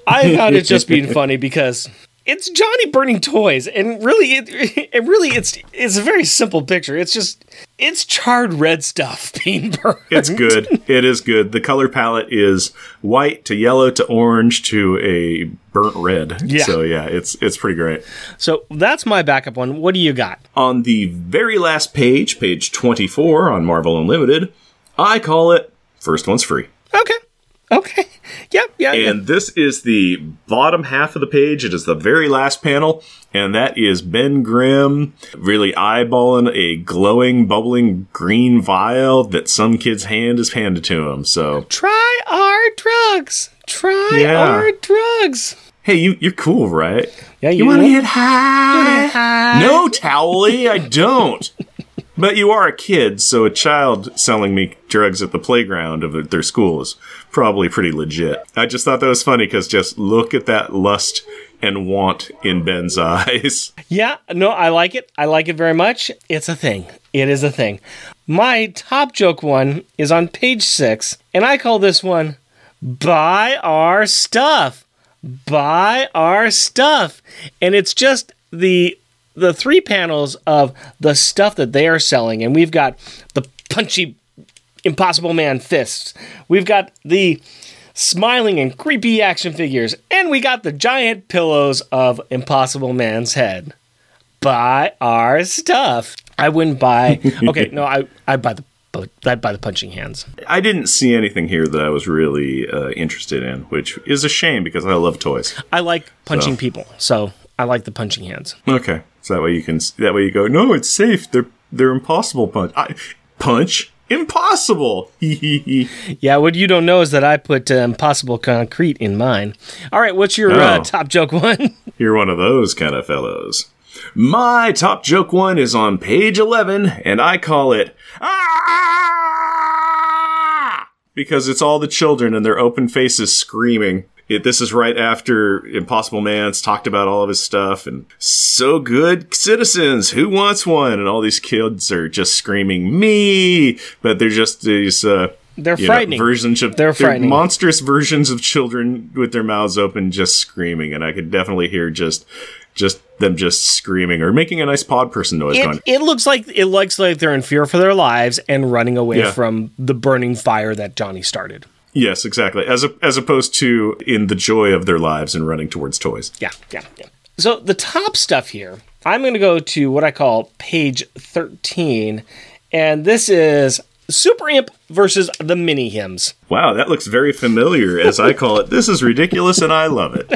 I found it just being funny because it's Johnny burning toys, and really, it, it really it's it's a very simple picture. It's just it's charred red stuff being burned. It's good. It is good. The color palette is white to yellow to orange to a burnt red. Yeah. So yeah, it's it's pretty great. So that's my backup one. What do you got? On the very last page, page 24 on Marvel Unlimited, I call it First One's Free. Okay. Okay. Yep. Yeah. And this is the bottom half of the page. It is the very last panel, and that is Ben Grimm really eyeballing a glowing, bubbling green vial that some kid's hand is handed to him. So, Try our drugs. Try Yeah. our drugs. hey, you you're cool, right? Yeah, You want to get high? No, Towley, I don't. But you are a kid, so a child selling me drugs at the playground of their school is probably pretty legit. I just thought that was funny because just look at that lust and want in Ben's eyes. Yeah, no, I like it. I like it very much. It's a thing. It is a thing. My top joke one is on page six, and I call this one Buy Our Stuff. Buy Our Stuff. And it's just the the three panels of the stuff that they are selling, and we've got the punchy Impossible Man fists. We've got the smiling and creepy action figures, and we got the giant pillows of Impossible Man's head. Buy our stuff. I wouldn't buy. Okay, no, I I'd buy the I'd buy the punching hands. I didn't see anything here that I was really uh, interested in, which is a shame because I love toys. I like punching So. people, so I like the punching hands. Okay, so that way you can that way you go. No, it's safe. They're they're impossible punch. I, punch impossible. Yeah, what you don't know is that I put uh, impossible concrete in mine. All right, what's your uh, Oh. top joke one? You're one of those kind of fellows. My top joke one is on page 11, and I call it Ah! Because it's all the children and their open faces screaming. It, this is right after Impossible Man's talked about all of his stuff and so good citizens. Who wants one? And all these kids are just screaming me, but they're just these uh, They're you know, frightening. versions of They're frightening. monstrous versions of children with their mouths open, just screaming, and I could definitely hear just just them just screaming or making a nice pod person noise. going, It, it looks like it looks like they're in fear for their lives and running away Yeah. from the burning fire that Johnny started. Yes, exactly. As a, as opposed to in the joy of their lives and running towards toys. Yeah, yeah, yeah. So the top stuff here, I'm going to go to what I call page 13, and this is Super Imp versus the Mini Hymns. Wow, that looks very familiar. As I call it, this is ridiculous, and I love it.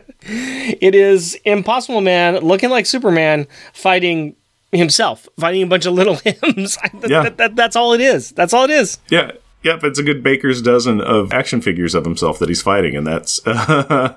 It is Impossible Man looking like Superman fighting himself, fighting a bunch of little hymns. That- Yeah. that- that- that's all it is. That's all it is. Yeah. Yep, it's a good baker's dozen of action figures of himself that he's fighting, and that's uh,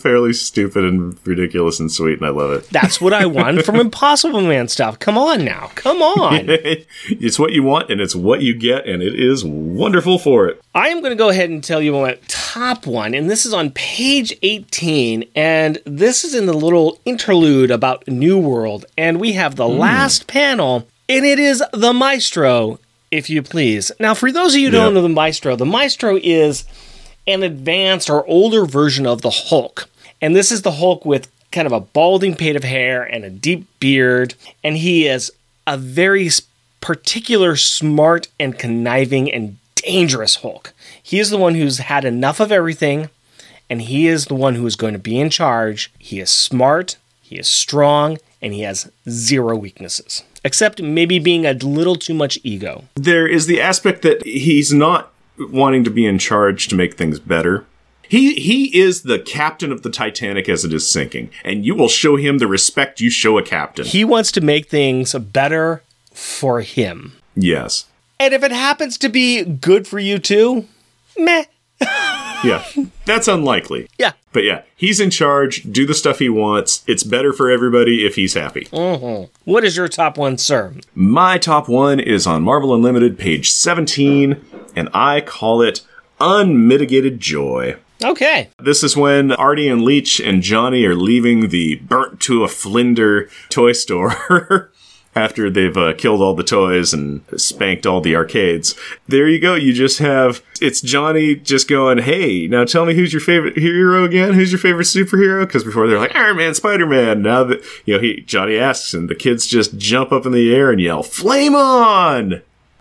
fairly stupid and ridiculous and sweet, and I love it. That's what I want from Impossible Man stuff. Come on now. Come on. it's what you want, and it's what you get, and it is wonderful for it. I am going to go ahead and tell you my top one, and this is on page 18, and this is in the little interlude about New World, and we have the last panel, and it is the Maestro, if you please. Now, for those of you who don't know the Maestro, the Maestro is an advanced or older version of the Hulk, and this is the Hulk with kind of a balding pate of hair and a deep beard, and he is a very particular, smart, and conniving and dangerous Hulk. He is the one who's had enough of everything, and he is the one who is going to be in charge. He is smart, he is strong, and he has zero weaknesses, except maybe being a little too much ego. There is the aspect that he's not wanting to be in charge to make things better. He he is the captain of the Titanic as it is sinking, and you will show him the respect you show a captain. He wants to make things better for him. yes. And if it happens to be good for you too, meh. Yeah, that's unlikely. Yeah. But yeah, he's in charge. Do the stuff he wants. It's better for everybody if he's happy. Mm-hmm. What is your top one, sir? My top one is on Marvel Unlimited, page 17, and I call it Unmitigated Joy. Okay. This is when Artie and Leech and Johnny are leaving the burnt to a flinder toy store. After they've uh, killed all the toys and spanked all the arcades. There you go. You just have, it's Johnny just going, hey, now tell me who's your favorite hero again? Who's your favorite superhero? Because before they're like, Iron Man, Spider Man. Now that, you know, he, Johnny asks and the kids just jump up in the air and yell, flame on!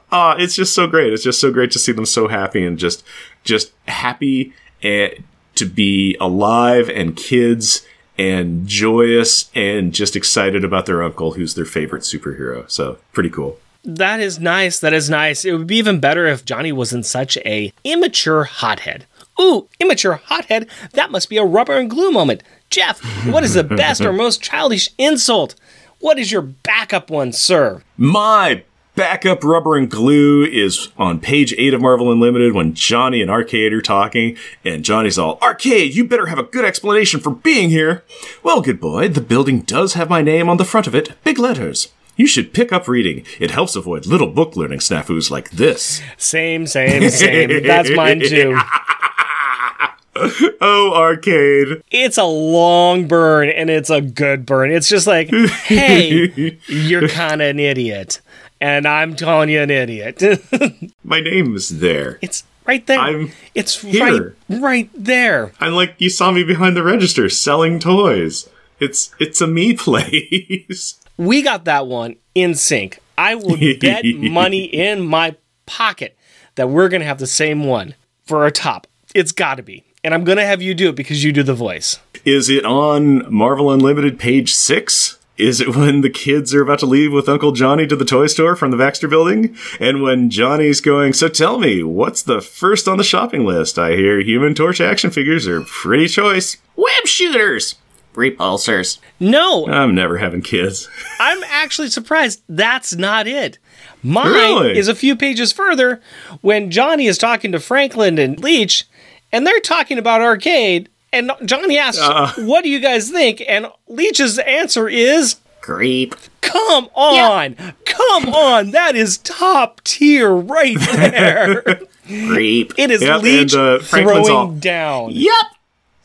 Ah, it's just so great. It's just so great to see them so happy and just, just happy and to be alive and kids and joyous and just excited about their uncle who's their favorite superhero. So pretty cool. That is nice. That is nice. It would be even better if Johnny wasn't such a immature hothead. Ooh, immature hothead. That must be a rubber and glue moment. Jeff, what is the best or most childish insult? What is your backup one, sir? My backup rubber and glue is on page 8 of Marvel Unlimited when Johnny and Arcade are talking, and Johnny's all, Arcade, you better have a good explanation for being here. Well, good boy, the building does have my name on the front of it, big letters. You should pick up reading. It helps avoid little book learning snafus like this. Same, same, same. That's mine too. Oh, Arcade. It's a long burn and it's a good burn. It's just like, hey, you're kind of an idiot. And I'm calling you an idiot. My name's there. it's right there. I'm it's here. right right there. I'm like you saw me behind the register selling toys. It's it's a me place. We got that one in sync. I would bet money in my pocket that we're going to have the same one for our top. It's got to be. And I'm going to have you do it because you do the voice. Is it on Marvel Unlimited page six? Is it when the kids are about to leave with Uncle Johnny to the toy store from the Baxter building? And when Johnny's going, so tell me, what's the first on the shopping list? I hear Human Torch action figures are pretty choice. Web shooters. Repulsors. No, I'm never having kids. I'm actually surprised that's not it. Mine Really? is a few pages further when Johnny is talking to Franklin and Leech, and they're talking about arcade. And Johnny asks, Uh. What do you guys think? And Leech's answer is, Creep. Come on! Come on! That is top tier right there. Creep. It is Yep, Leech and, uh, throwing all- down. Yep.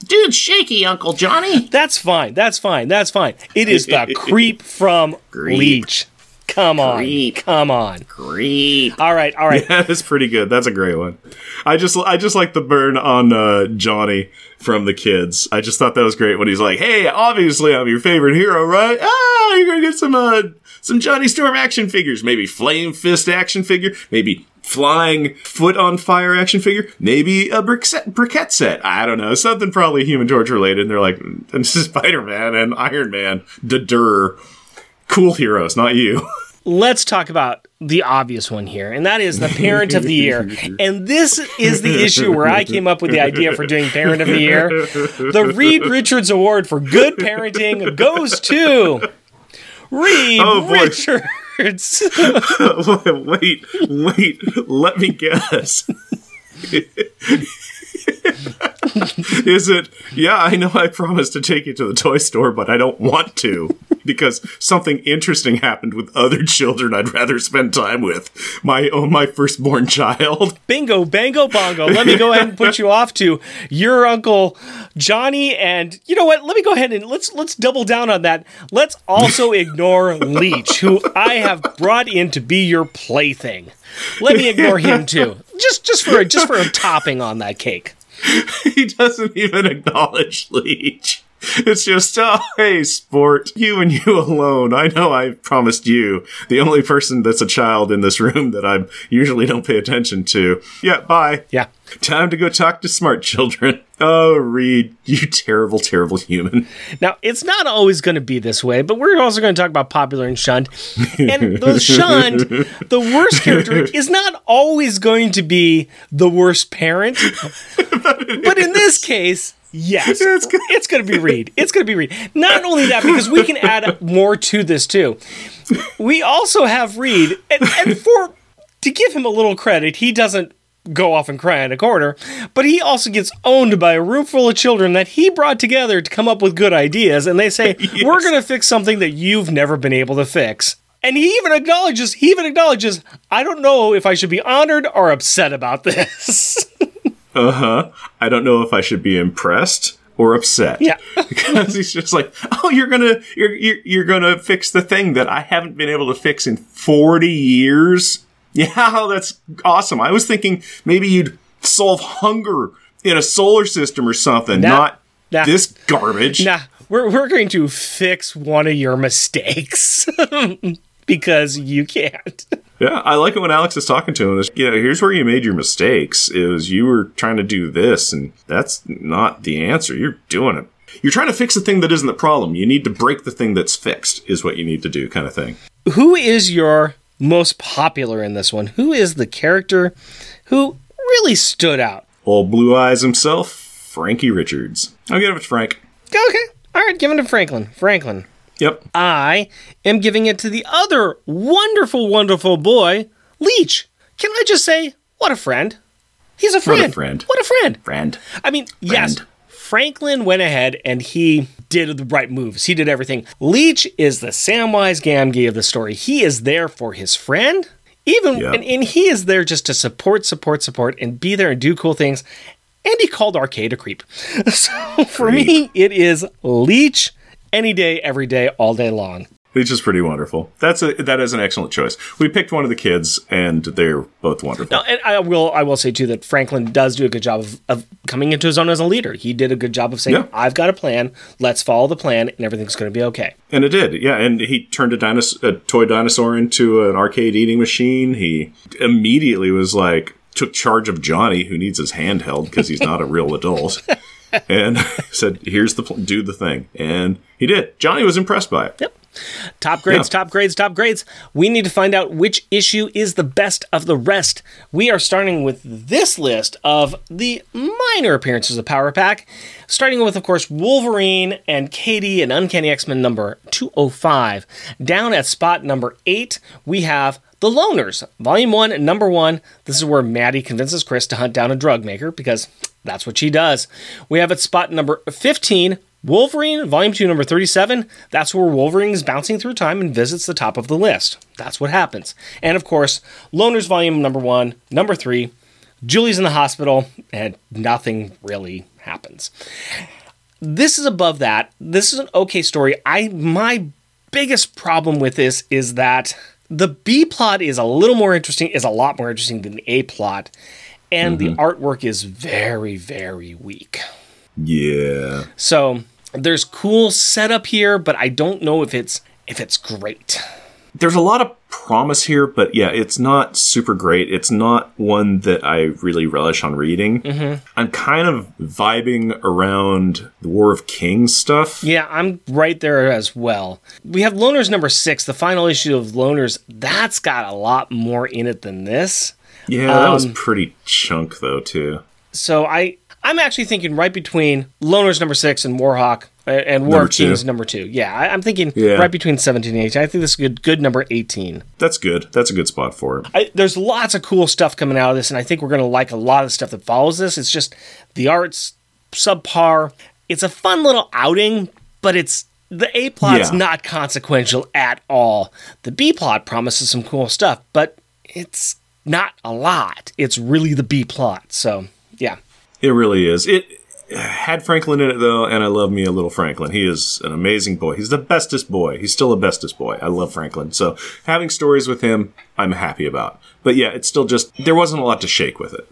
Dude, shaky, Uncle Johnny. That's fine. That's fine. That's fine. It is the creep from Creep. Leech. Come on. Creep. Come on. Creep. All right. All right. Yeah, that's pretty good. That's a great one. I just I just like the burn on uh, Johnny from the kids. I just thought that was great when he's like, "Hey, obviously I'm your favorite hero, right? Ah, you're gonna get some uh, some Johnny Storm action figures, maybe Flame Fist action figure, maybe flying foot on fire action figure, maybe a brick set, briquette set. I don't know, something probably Human Torch related." And they're like, "This is Spider Man and Iron Man, the dur." Cool heroes, not you. Let's talk about the obvious one here, and that is the parent of the year. And this is the issue where I came up with the idea for doing parent of the year. The Reed Richards Award for good parenting goes to Reed Oh. Richards. wait, wait, let me guess. Is it, yeah, I know I promised to take you to the toy store, but I don't want to because something interesting happened with other children I'd rather spend time with. My oh, my firstborn child. Bingo, bango, bongo. Let me go ahead and put you off to your uncle Johnny, and you know what? Let me go ahead and let's let's double down on that. Let's also ignore Leech, who I have brought in to be your plaything. Let me ignore him too, just just for a, just for a topping on that cake. He doesn't even acknowledge Leech. It's just, oh, hey, sport, you and you alone. I know I promised you, the only person that's a child in this room that I usually don't pay attention to. Yeah, bye. Yeah. Time to go talk to smart children. Oh, Reed, you terrible, terrible human. Now, it's not always going to be this way, but we're also going to talk about popular and shunned. And the shunned, the worst character, is not always going to be the worst parent. but in this case, yes, It's go- it's going to be Reed. It's going to be Reed. Not only that, because we can add more to this too. We also have Reed, and, and for to give him a little credit, he doesn't go off and cry in a corner, but he also gets owned by a room full of children that he brought together to come up with good ideas. And they say, We're going to fix something that you've never been able to fix. And he even acknowledges, he even acknowledges, I don't know if I should be honored or upset about this. Uh huh. I don't know if I should be impressed or upset. Yeah. because he's just like, oh, you're gonna you're, you're you're gonna fix the thing that I haven't been able to fix in forty years. Yeah, that's awesome. I was thinking maybe you'd solve hunger in a solar system or something, Nah. not Nah. this garbage. nah, we're, we're going to fix one of your mistakes because you can't. Yeah, I like it when Alex is talking to him. It's, Yeah, here's where you made your mistakes. Is you were trying to do this, and that's not the answer. You're doing it. You're trying to fix the thing that isn't the problem. You need to break the thing that's fixed. Is what you need to do, kind of thing. Who is your most popular in this one? Who is the character who really stood out? Old Blue Eyes himself, Frankie Richards. I'll give it to Frank. Okay. All right, give it to Franklin. Franklin. Yep. I am giving it to the other wonderful, wonderful boy, Leech. Can I just say, what a friend? He's a friend. friend. What a friend. Friend. I mean, yes, Franklin went ahead and he did the right moves. He did everything. Leech is the Samwise Gamgee of the story. He is there for his friend. Even Yeah. and, and he is there just to support, support, support, and be there and do cool things. And he called Arcade a creep. So for me, it is Leech any day, every day, all day long. Which is pretty wonderful. That's a that is an excellent choice. We picked one of the kids, and they're both wonderful. Now, and I will I will say too that Franklin does do a good job of, of coming into his own as a leader. He did a good job of saying, Yeah. "I've got a plan. Let's follow the plan, and everything's going to be okay." And it did, yeah. And he turned a, dinos- a toy dinosaur into an arcade eating machine. He immediately was like, took charge of Johnny, who needs his hand held because he's not a real adult, and said, "Here's the pl- do the thing." And he did. Johnny was impressed by it. Yep. Top grades, Yeah. top grades, top grades. We need to find out which issue is the best of the rest. We are starting with this list of the minor appearances of Power Pack, starting with, of course, Wolverine and Katie and Uncanny X Men number 205. Down at spot number 8, we have The Loners, Volume 1, Number 1. This is where Maddie convinces Chris to hunt down a drug maker because that's what she does. We have at spot number 15, Wolverine, Volume 2, number 37. That's where Wolverine is bouncing through time and visits the top of the list. That's what happens. And of course, Loners, Volume number 1, number 3. Julie's in the hospital, and nothing really happens. This is above that. This is an okay story. I my biggest problem with this is that the B plot is a little more interesting, is a lot more interesting than the A plot, and the mm-hmm. artwork is very, very weak. Yeah. So there's cool setup here, but I don't know if it's if it's great. There's a lot of promise here, but yeah, it's not super great. It's not one that I really relish on reading. Mm-hmm. I'm kind of vibing around the War of Kings stuff. Yeah, I'm right there as well. We have Loners number six, the final issue of Loners. That's got a lot more in it than this. Yeah, that was Um, pretty chunk though too. So I I'm actually thinking right between Loners number six and Warhawk uh, and War Number Kings two. number two. Yeah, I, I'm thinking Yeah. right between 17 and 18. I think this is good good number 18. That's good. That's a good spot for it. I, there's lots of cool stuff coming out of this, and I think we're going to like a lot of the stuff that follows this. It's just the art's subpar. It's a fun little outing, but it's the A plot's Yeah. not consequential at all. The B plot promises some cool stuff, but it's not a lot. It's really the B plot. So It really is. It had Franklin in it though, and I love me a little Franklin. He is an amazing boy. He's the bestest boy. He's still the bestest boy. I love Franklin. So having stories with him, I'm happy about. But yeah, it's still just there wasn't a lot to shake with it.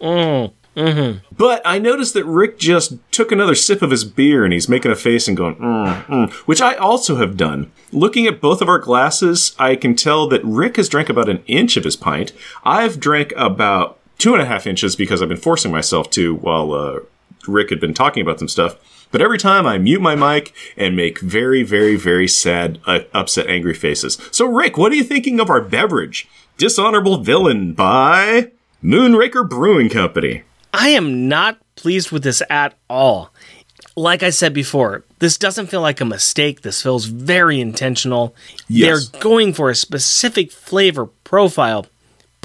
But I noticed that Rick just took another sip of his beer and he's making a face and going, mm, mm, which I also have done. Looking at both of our glasses, I can tell that Rick has drank about an inch of his pint. I've drank about two and a half inches because I've been forcing myself to while uh, Rick had been talking about some stuff. But every time I mute my mic and make very, very, very sad, uh, upset, angry faces. So, Rick, what are you thinking of our beverage? Dishonorable Villain by Moonraker Brewing Company. I am not pleased with this at all. Like I said before, this doesn't feel like a mistake. This feels very intentional. Yes. They're going for a specific flavor profile,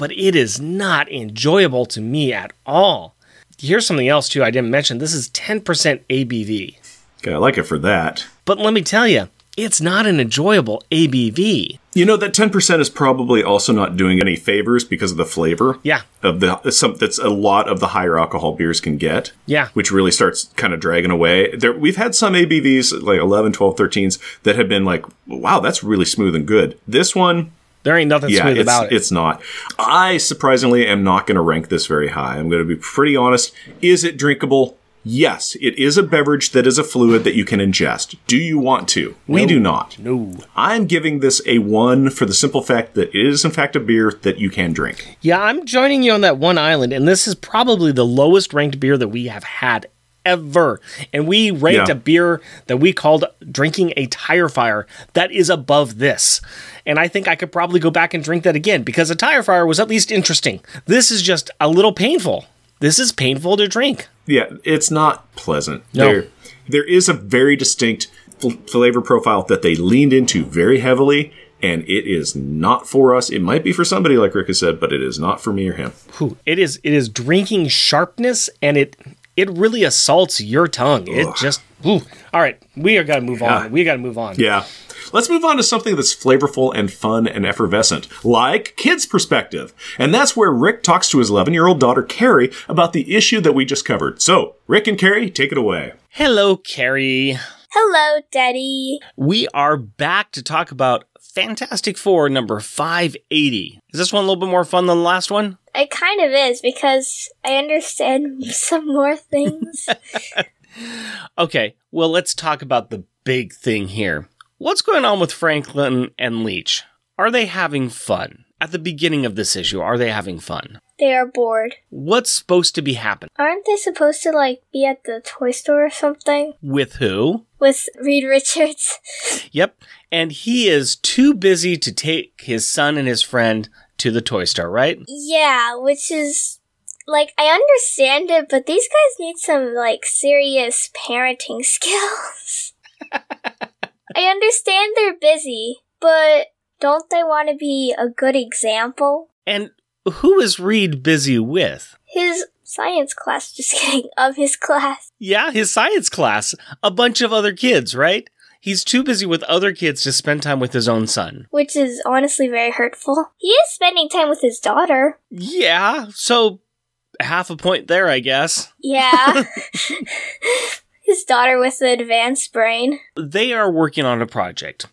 but it is not enjoyable to me at all. Here's something else too I didn't mention. This is 10% ABV. Okay, I like it for that. But let me tell you, it's not an enjoyable ABV. You know that 10% is probably also not doing any favors because of the flavor. Yeah. Of the some that's a lot of the higher alcohol beers can get. Yeah. Which really starts kind of dragging away. There we've had some ABVs like 11, 12, 13s that have been like, wow, that's really smooth and good. This one There ain't nothing yeah, smooth about it. it's not. I surprisingly am not going to rank this very high. I'm going to be pretty honest. Is it drinkable? Yes, it is a beverage that is a fluid that you can ingest. Do you want to? We No. do not. no. I'm giving this a one for the simple fact that it is, in fact, a beer that you can drink. Yeah, I'm joining you on that one island, and this is probably the lowest ranked beer that we have had ever. And we ranked Yeah. a beer that we called drinking a tire fire that is above this. And I think I could probably go back and drink that again because a tire fire was at least interesting. This is just a little painful. This is painful to drink. Yeah, it's not pleasant. No. There, there is a very distinct fl- flavor profile that they leaned into very heavily, and it is not for us. It might be for somebody, like Rick has said, but it is not for me or him. It is it is drinking sharpness and it it really assaults your tongue. It just whew. All right, we are gotta move Yeah. on. We gotta move on. Yeah. Let's move on to something that's flavorful and fun and effervescent, like kids' perspective. And that's where Rick talks to his 11 year old daughter, Carrie, about the issue that we just covered. So, Rick and Carrie, take it away. Hello, Carrie. Hello, Daddy. We are back to talk about Fantastic Four number 580. Is this one a little bit more fun than the last one? It kind of is because I understand some more things. Okay, well, let's talk about the big thing here. What's going on with Franklin and Leech? Are they having fun? At the beginning of this issue, are they having fun? they are bored. What's supposed to be happening? Aren't they supposed to, like, be at the toy store or something? With who? With Reed Richards? Yep. And he is too busy to take his son and his friend to the toy store, right? yeah, which is. Like, I understand it, but these guys need some, like, serious parenting skills. I understand they're busy, but don't they want to be a good example? And who is Reed busy with? His science class, just kidding, of his class. Yeah, his science class. A bunch of other kids, right? He's too busy with other kids to spend time with his own son. which is honestly very hurtful. He is spending time with his daughter. Yeah, so half a point there, I guess. Yeah. his daughter with the advanced brain. They are working on a project.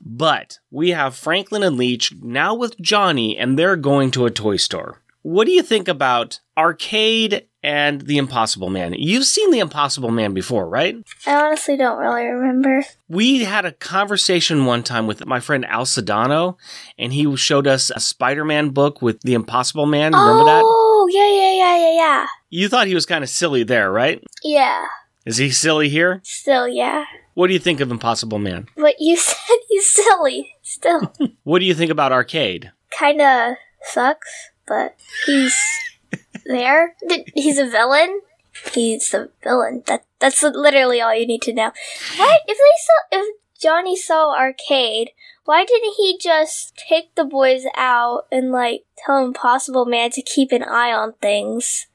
But we have Franklin and Leech now with Johnny, and they're going to a toy store. What do you think about Arcade and the Impossible Man? You've seen the Impossible Man before, right? I honestly don't really remember. We had a conversation one time with my friend Al Sedano, and he showed us a Spider Man book with the Impossible Man. Remember that? oh, yeah, yeah, yeah, yeah, yeah. You thought he was kind of silly there, right? Yeah. Is he silly here? Still, yeah. What do you think of Impossible Man? But you said he's silly. Still. What do you think about Arcade? Kinda sucks, but he's there. He's a villain. He's a villain. That that's literally all you need to know. Why if they saw if Johnny saw Arcade, why didn't he just take the boys out and like tell Impossible Man to keep an eye on things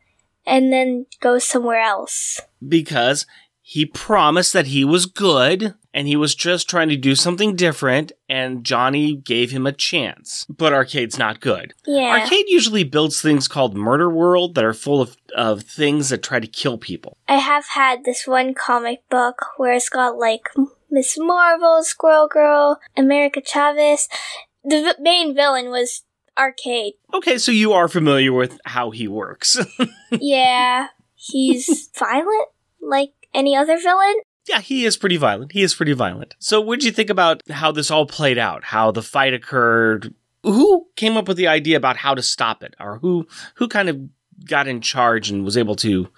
and then go somewhere else? Because he promised that he was good and he was just trying to do something different, and Johnny gave him a chance. But Arcade's not good. Yeah. Arcade usually builds things called Murder World that are full of, of things that try to kill people. I have had this one comic book where it's got like Miss Marvel, Squirrel Girl, America Chavez. The v- main villain was Arcade. Okay, so you are familiar with how he works. yeah, he's violent like any other villain. yeah, he is pretty violent. He is pretty violent. So, what did you think about how this all played out? How the fight occurred? Who came up with the idea about how to stop it, or who who kind of got in charge and was able to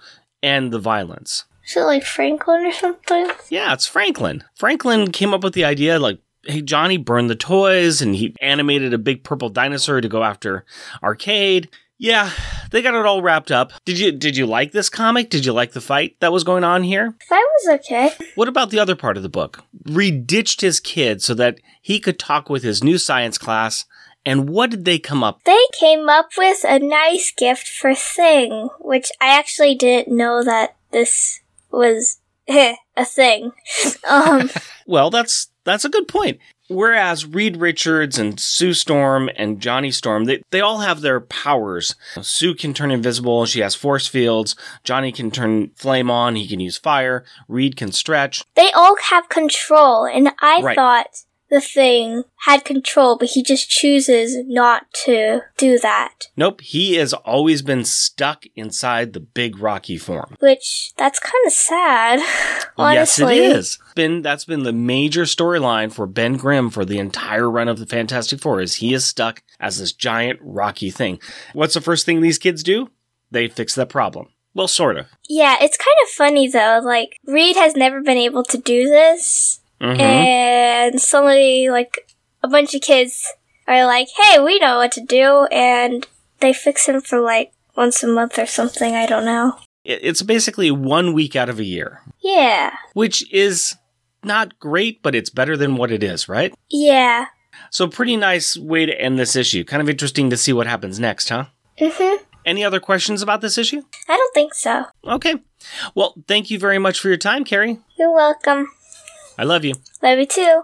end the violence? Is it like Franklin or something? Yeah, it's Franklin. Franklin came up with the idea like, hey, Johnny burned the toys and he animated a big purple dinosaur to go after Arcade. Yeah, they got it all wrapped up. Did you did you like this comic? Did you like the fight that was going on here? That was okay. What about the other part of the book? Reed ditched his kid so that he could talk with his new science class And what did they come up? They came up with a nice gift for Thing, which I actually didn't know that this was a thing. Um, Well, that's that's a good point. Whereas Reed Richards and Sue Storm and Johnny Storm, they, they all have their powers. Sue can turn invisible, she has force fields. Johnny can turn flame on, he can use fire. Reed can stretch. they all have control, and I Right. thought the Thing had control, but he just chooses not to do that. Nope, he has always been stuck inside the big rocky form. Which, that's kind of sad. honestly. Yes, it is. Been that's been the major storyline for Ben Grimm for the entire run of the Fantastic Four. Is he is stuck as this giant rocky thing? What's the first thing these kids do? They fix that problem. Well, sort of. Yeah, it's kind of funny though. Like, Reed has never been able to do this, Mhm. and suddenly, like, a bunch of kids are like, hey, we know what to do, and they fix him for like once a month or something, I don't know. It's basically one week out of a year, Yeah. which is not great, but it's better than what it is, right? Yeah. So, pretty nice way to end this issue. Kind of interesting to see what happens next, huh? Mm-hmm. Any other questions about this issue? I don't think so. Okay. Well, thank you very much for your time, Carrie. You're welcome. I love you. Love you too.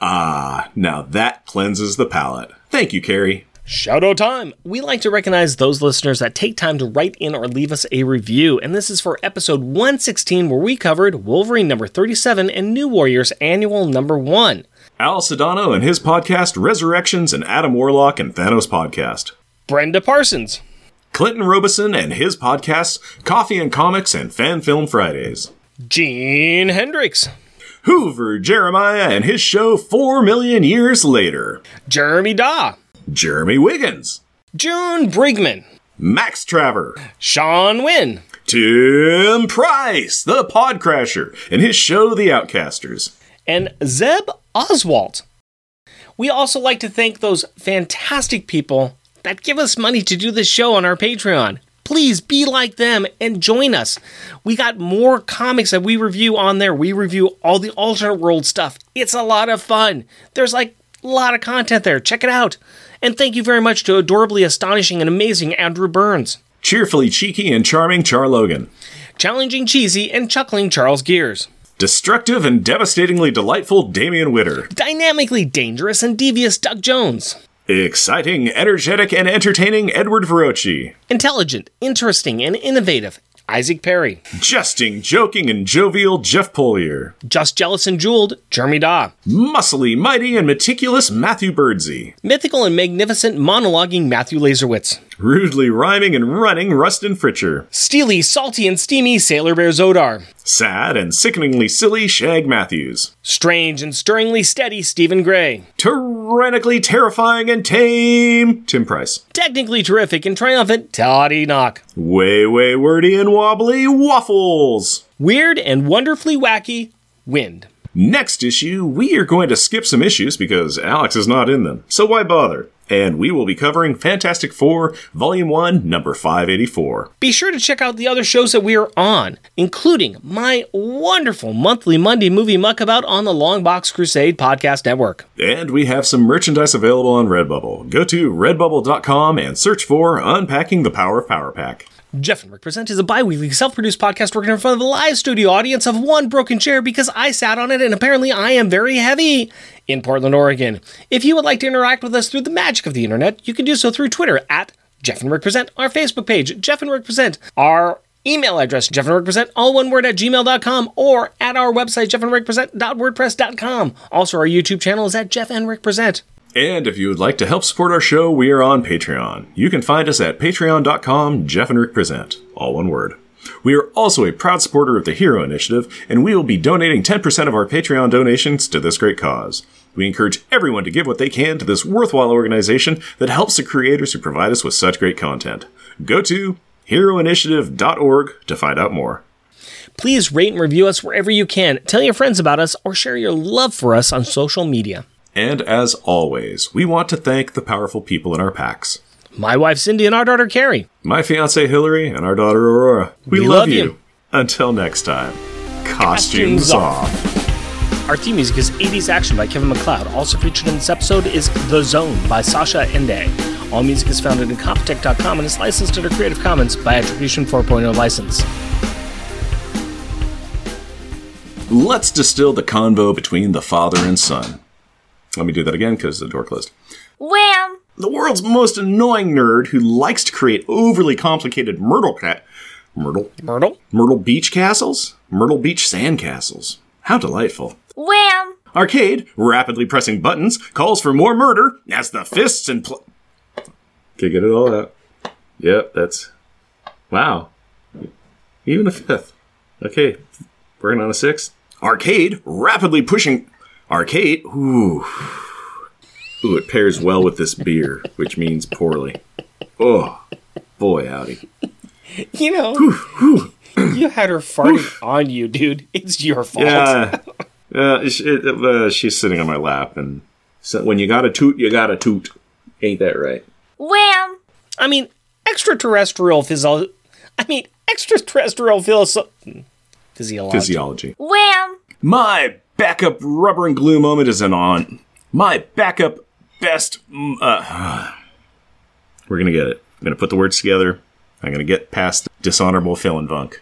Ah, now that cleanses the palate. Thank you, Carrie. Shout out time! We like to recognize those listeners that take time to write in or leave us a review, and this is for episode 116, where we covered Wolverine number 37 and New Warriors annual number 1. Al Sedano and his podcast Resurrections and Adam Warlock and Thanos podcast. Brenda Parsons, Clinton Robeson and his podcasts Coffee and Comics and Fan Film Fridays. Gene Hendricks, Hoover Jeremiah and his show Four Million Years Later. Jeremy Daw, Jeremy Wiggins. June Brigman, Max Traver. Sean Wynn, Tim Price, the Podcrasher, and his show The Outcasters. and Zeb Oswalt. We also like to thank those fantastic people that give us money to do this show on our Patreon. Please be like them and join us. We got more comics that we review on there. We review all the alternate world stuff. It's a lot of fun. There's like a lot of content there. Check it out. And thank you very much to adorably astonishing and amazing Andrew Burns, Cheerfully cheeky and charming Char Logan. challenging cheesy and chuckling Charles Gears, Destructive and devastatingly delightful Damian Witter. dynamically dangerous and devious Doug Jones. Exciting, energetic, and entertaining Edward Verocci. Intelligent, interesting, and innovative. Isaac Perry. Jesting, joking, and jovial Jeff Polier. Just jealous and jeweled. Jeremy Daw. Muscly, mighty, and meticulous Matthew Birdsey. Mythical and magnificent monologuing Matthew Laserwitz. Rudely rhyming and running Rustin Fritcher. Steely, salty, and steamy Sailor Bear Zodar. Sad and sickeningly silly Shag Matthews. Strange and stirringly steady Stephen Gray. Tyrannically terrifying and tame Tim Price. Technically terrific and triumphant Todd Enoch. Way, way wordy and wobbly Waffles. Weird and wonderfully wacky Wind. Next issue, we are going to skip some issues because Alex is not in them, so why bother? And we will be covering Fantastic Four, Volume 1, number 584. Be sure to check out the other shows that we are on, including my wonderful monthly Monday movie muckabout on the Longbox Crusade Podcast Network. And we have some merchandise available on Redbubble. Go to redbubble.com and search for Unpacking the Power of Power Pack. Jeff and Rick Present is a bi weekly self produced podcast working in front of a live studio audience of one broken chair because I sat on it and apparently I am very heavy in Portland, Oregon. If you would like to interact with us through the magic of the internet, you can do so through Twitter at Jeff and Rick Present, our Facebook page, Jeff and Rick Present, our email address, Jeff and Rick Present, all one word at gmail.com, or at our website, jeffandrickpresent.wordpress.com. Also, our YouTube channel is at Jeff and Rick Present. And if you would like to help support our show, we are on Patreon. You can find us at patreon.com, Jeff and Rick Present. All one word. We are also a proud supporter of the Hero Initiative, and we will be donating 10% of our Patreon donations to this great cause. We encourage everyone to give what they can to this worthwhile organization that helps the creators who provide us with such great content. Go to heroinitiative.org to find out more. Please rate and review us wherever you can. Tell your friends about us or share your love for us on social media. And as always, we want to thank the powerful people in our packs. My wife Cindy and our daughter Carrie. My fiance Hilary and our daughter Aurora. We, We love, love you. you. Until next time, costumes, Costumes off. Our theme music is 80s Action by Kevin MacLeod. Also featured in this episode is The Zone by Sascha Ende. All music is found at incompetech.com and is licensed under Creative Commons by Attribution 4.0 license. Let's distill the convo between the father and son. Let me do that again because the door closed. Wham! The world's most annoying nerd who likes to create overly complicated Myrtle cat. Myrtle? Myrtle? Myrtle Beach castles? Myrtle Beach sand castles. How delightful. Wham! Arcade, rapidly pressing buttons, calls for more murder as the fists and pl- Okay, get it all out. Yep, that's. Wow. Even a fifth. Okay, working on a sixth. Arcade, rapidly pushing. Arcade, ooh. Ooh, it pairs well with this beer, which means poorly. Oh, boy, howdy. You know, you had her farting on you, dude. It's your fault. Yeah, yeah. It, it, uh, she's sitting on my lap, and so when you got a toot, you got a toot. Ain't that right? Wham! I mean, extraterrestrial physio. I mean, extraterrestrial physio- physiology. Physiology. Wham! My backup rubber and glue moment is an on. My backup best. Uh, we're gonna get it. I'm gonna put the words together. I'm gonna get past dishonorable Phil and Vunk.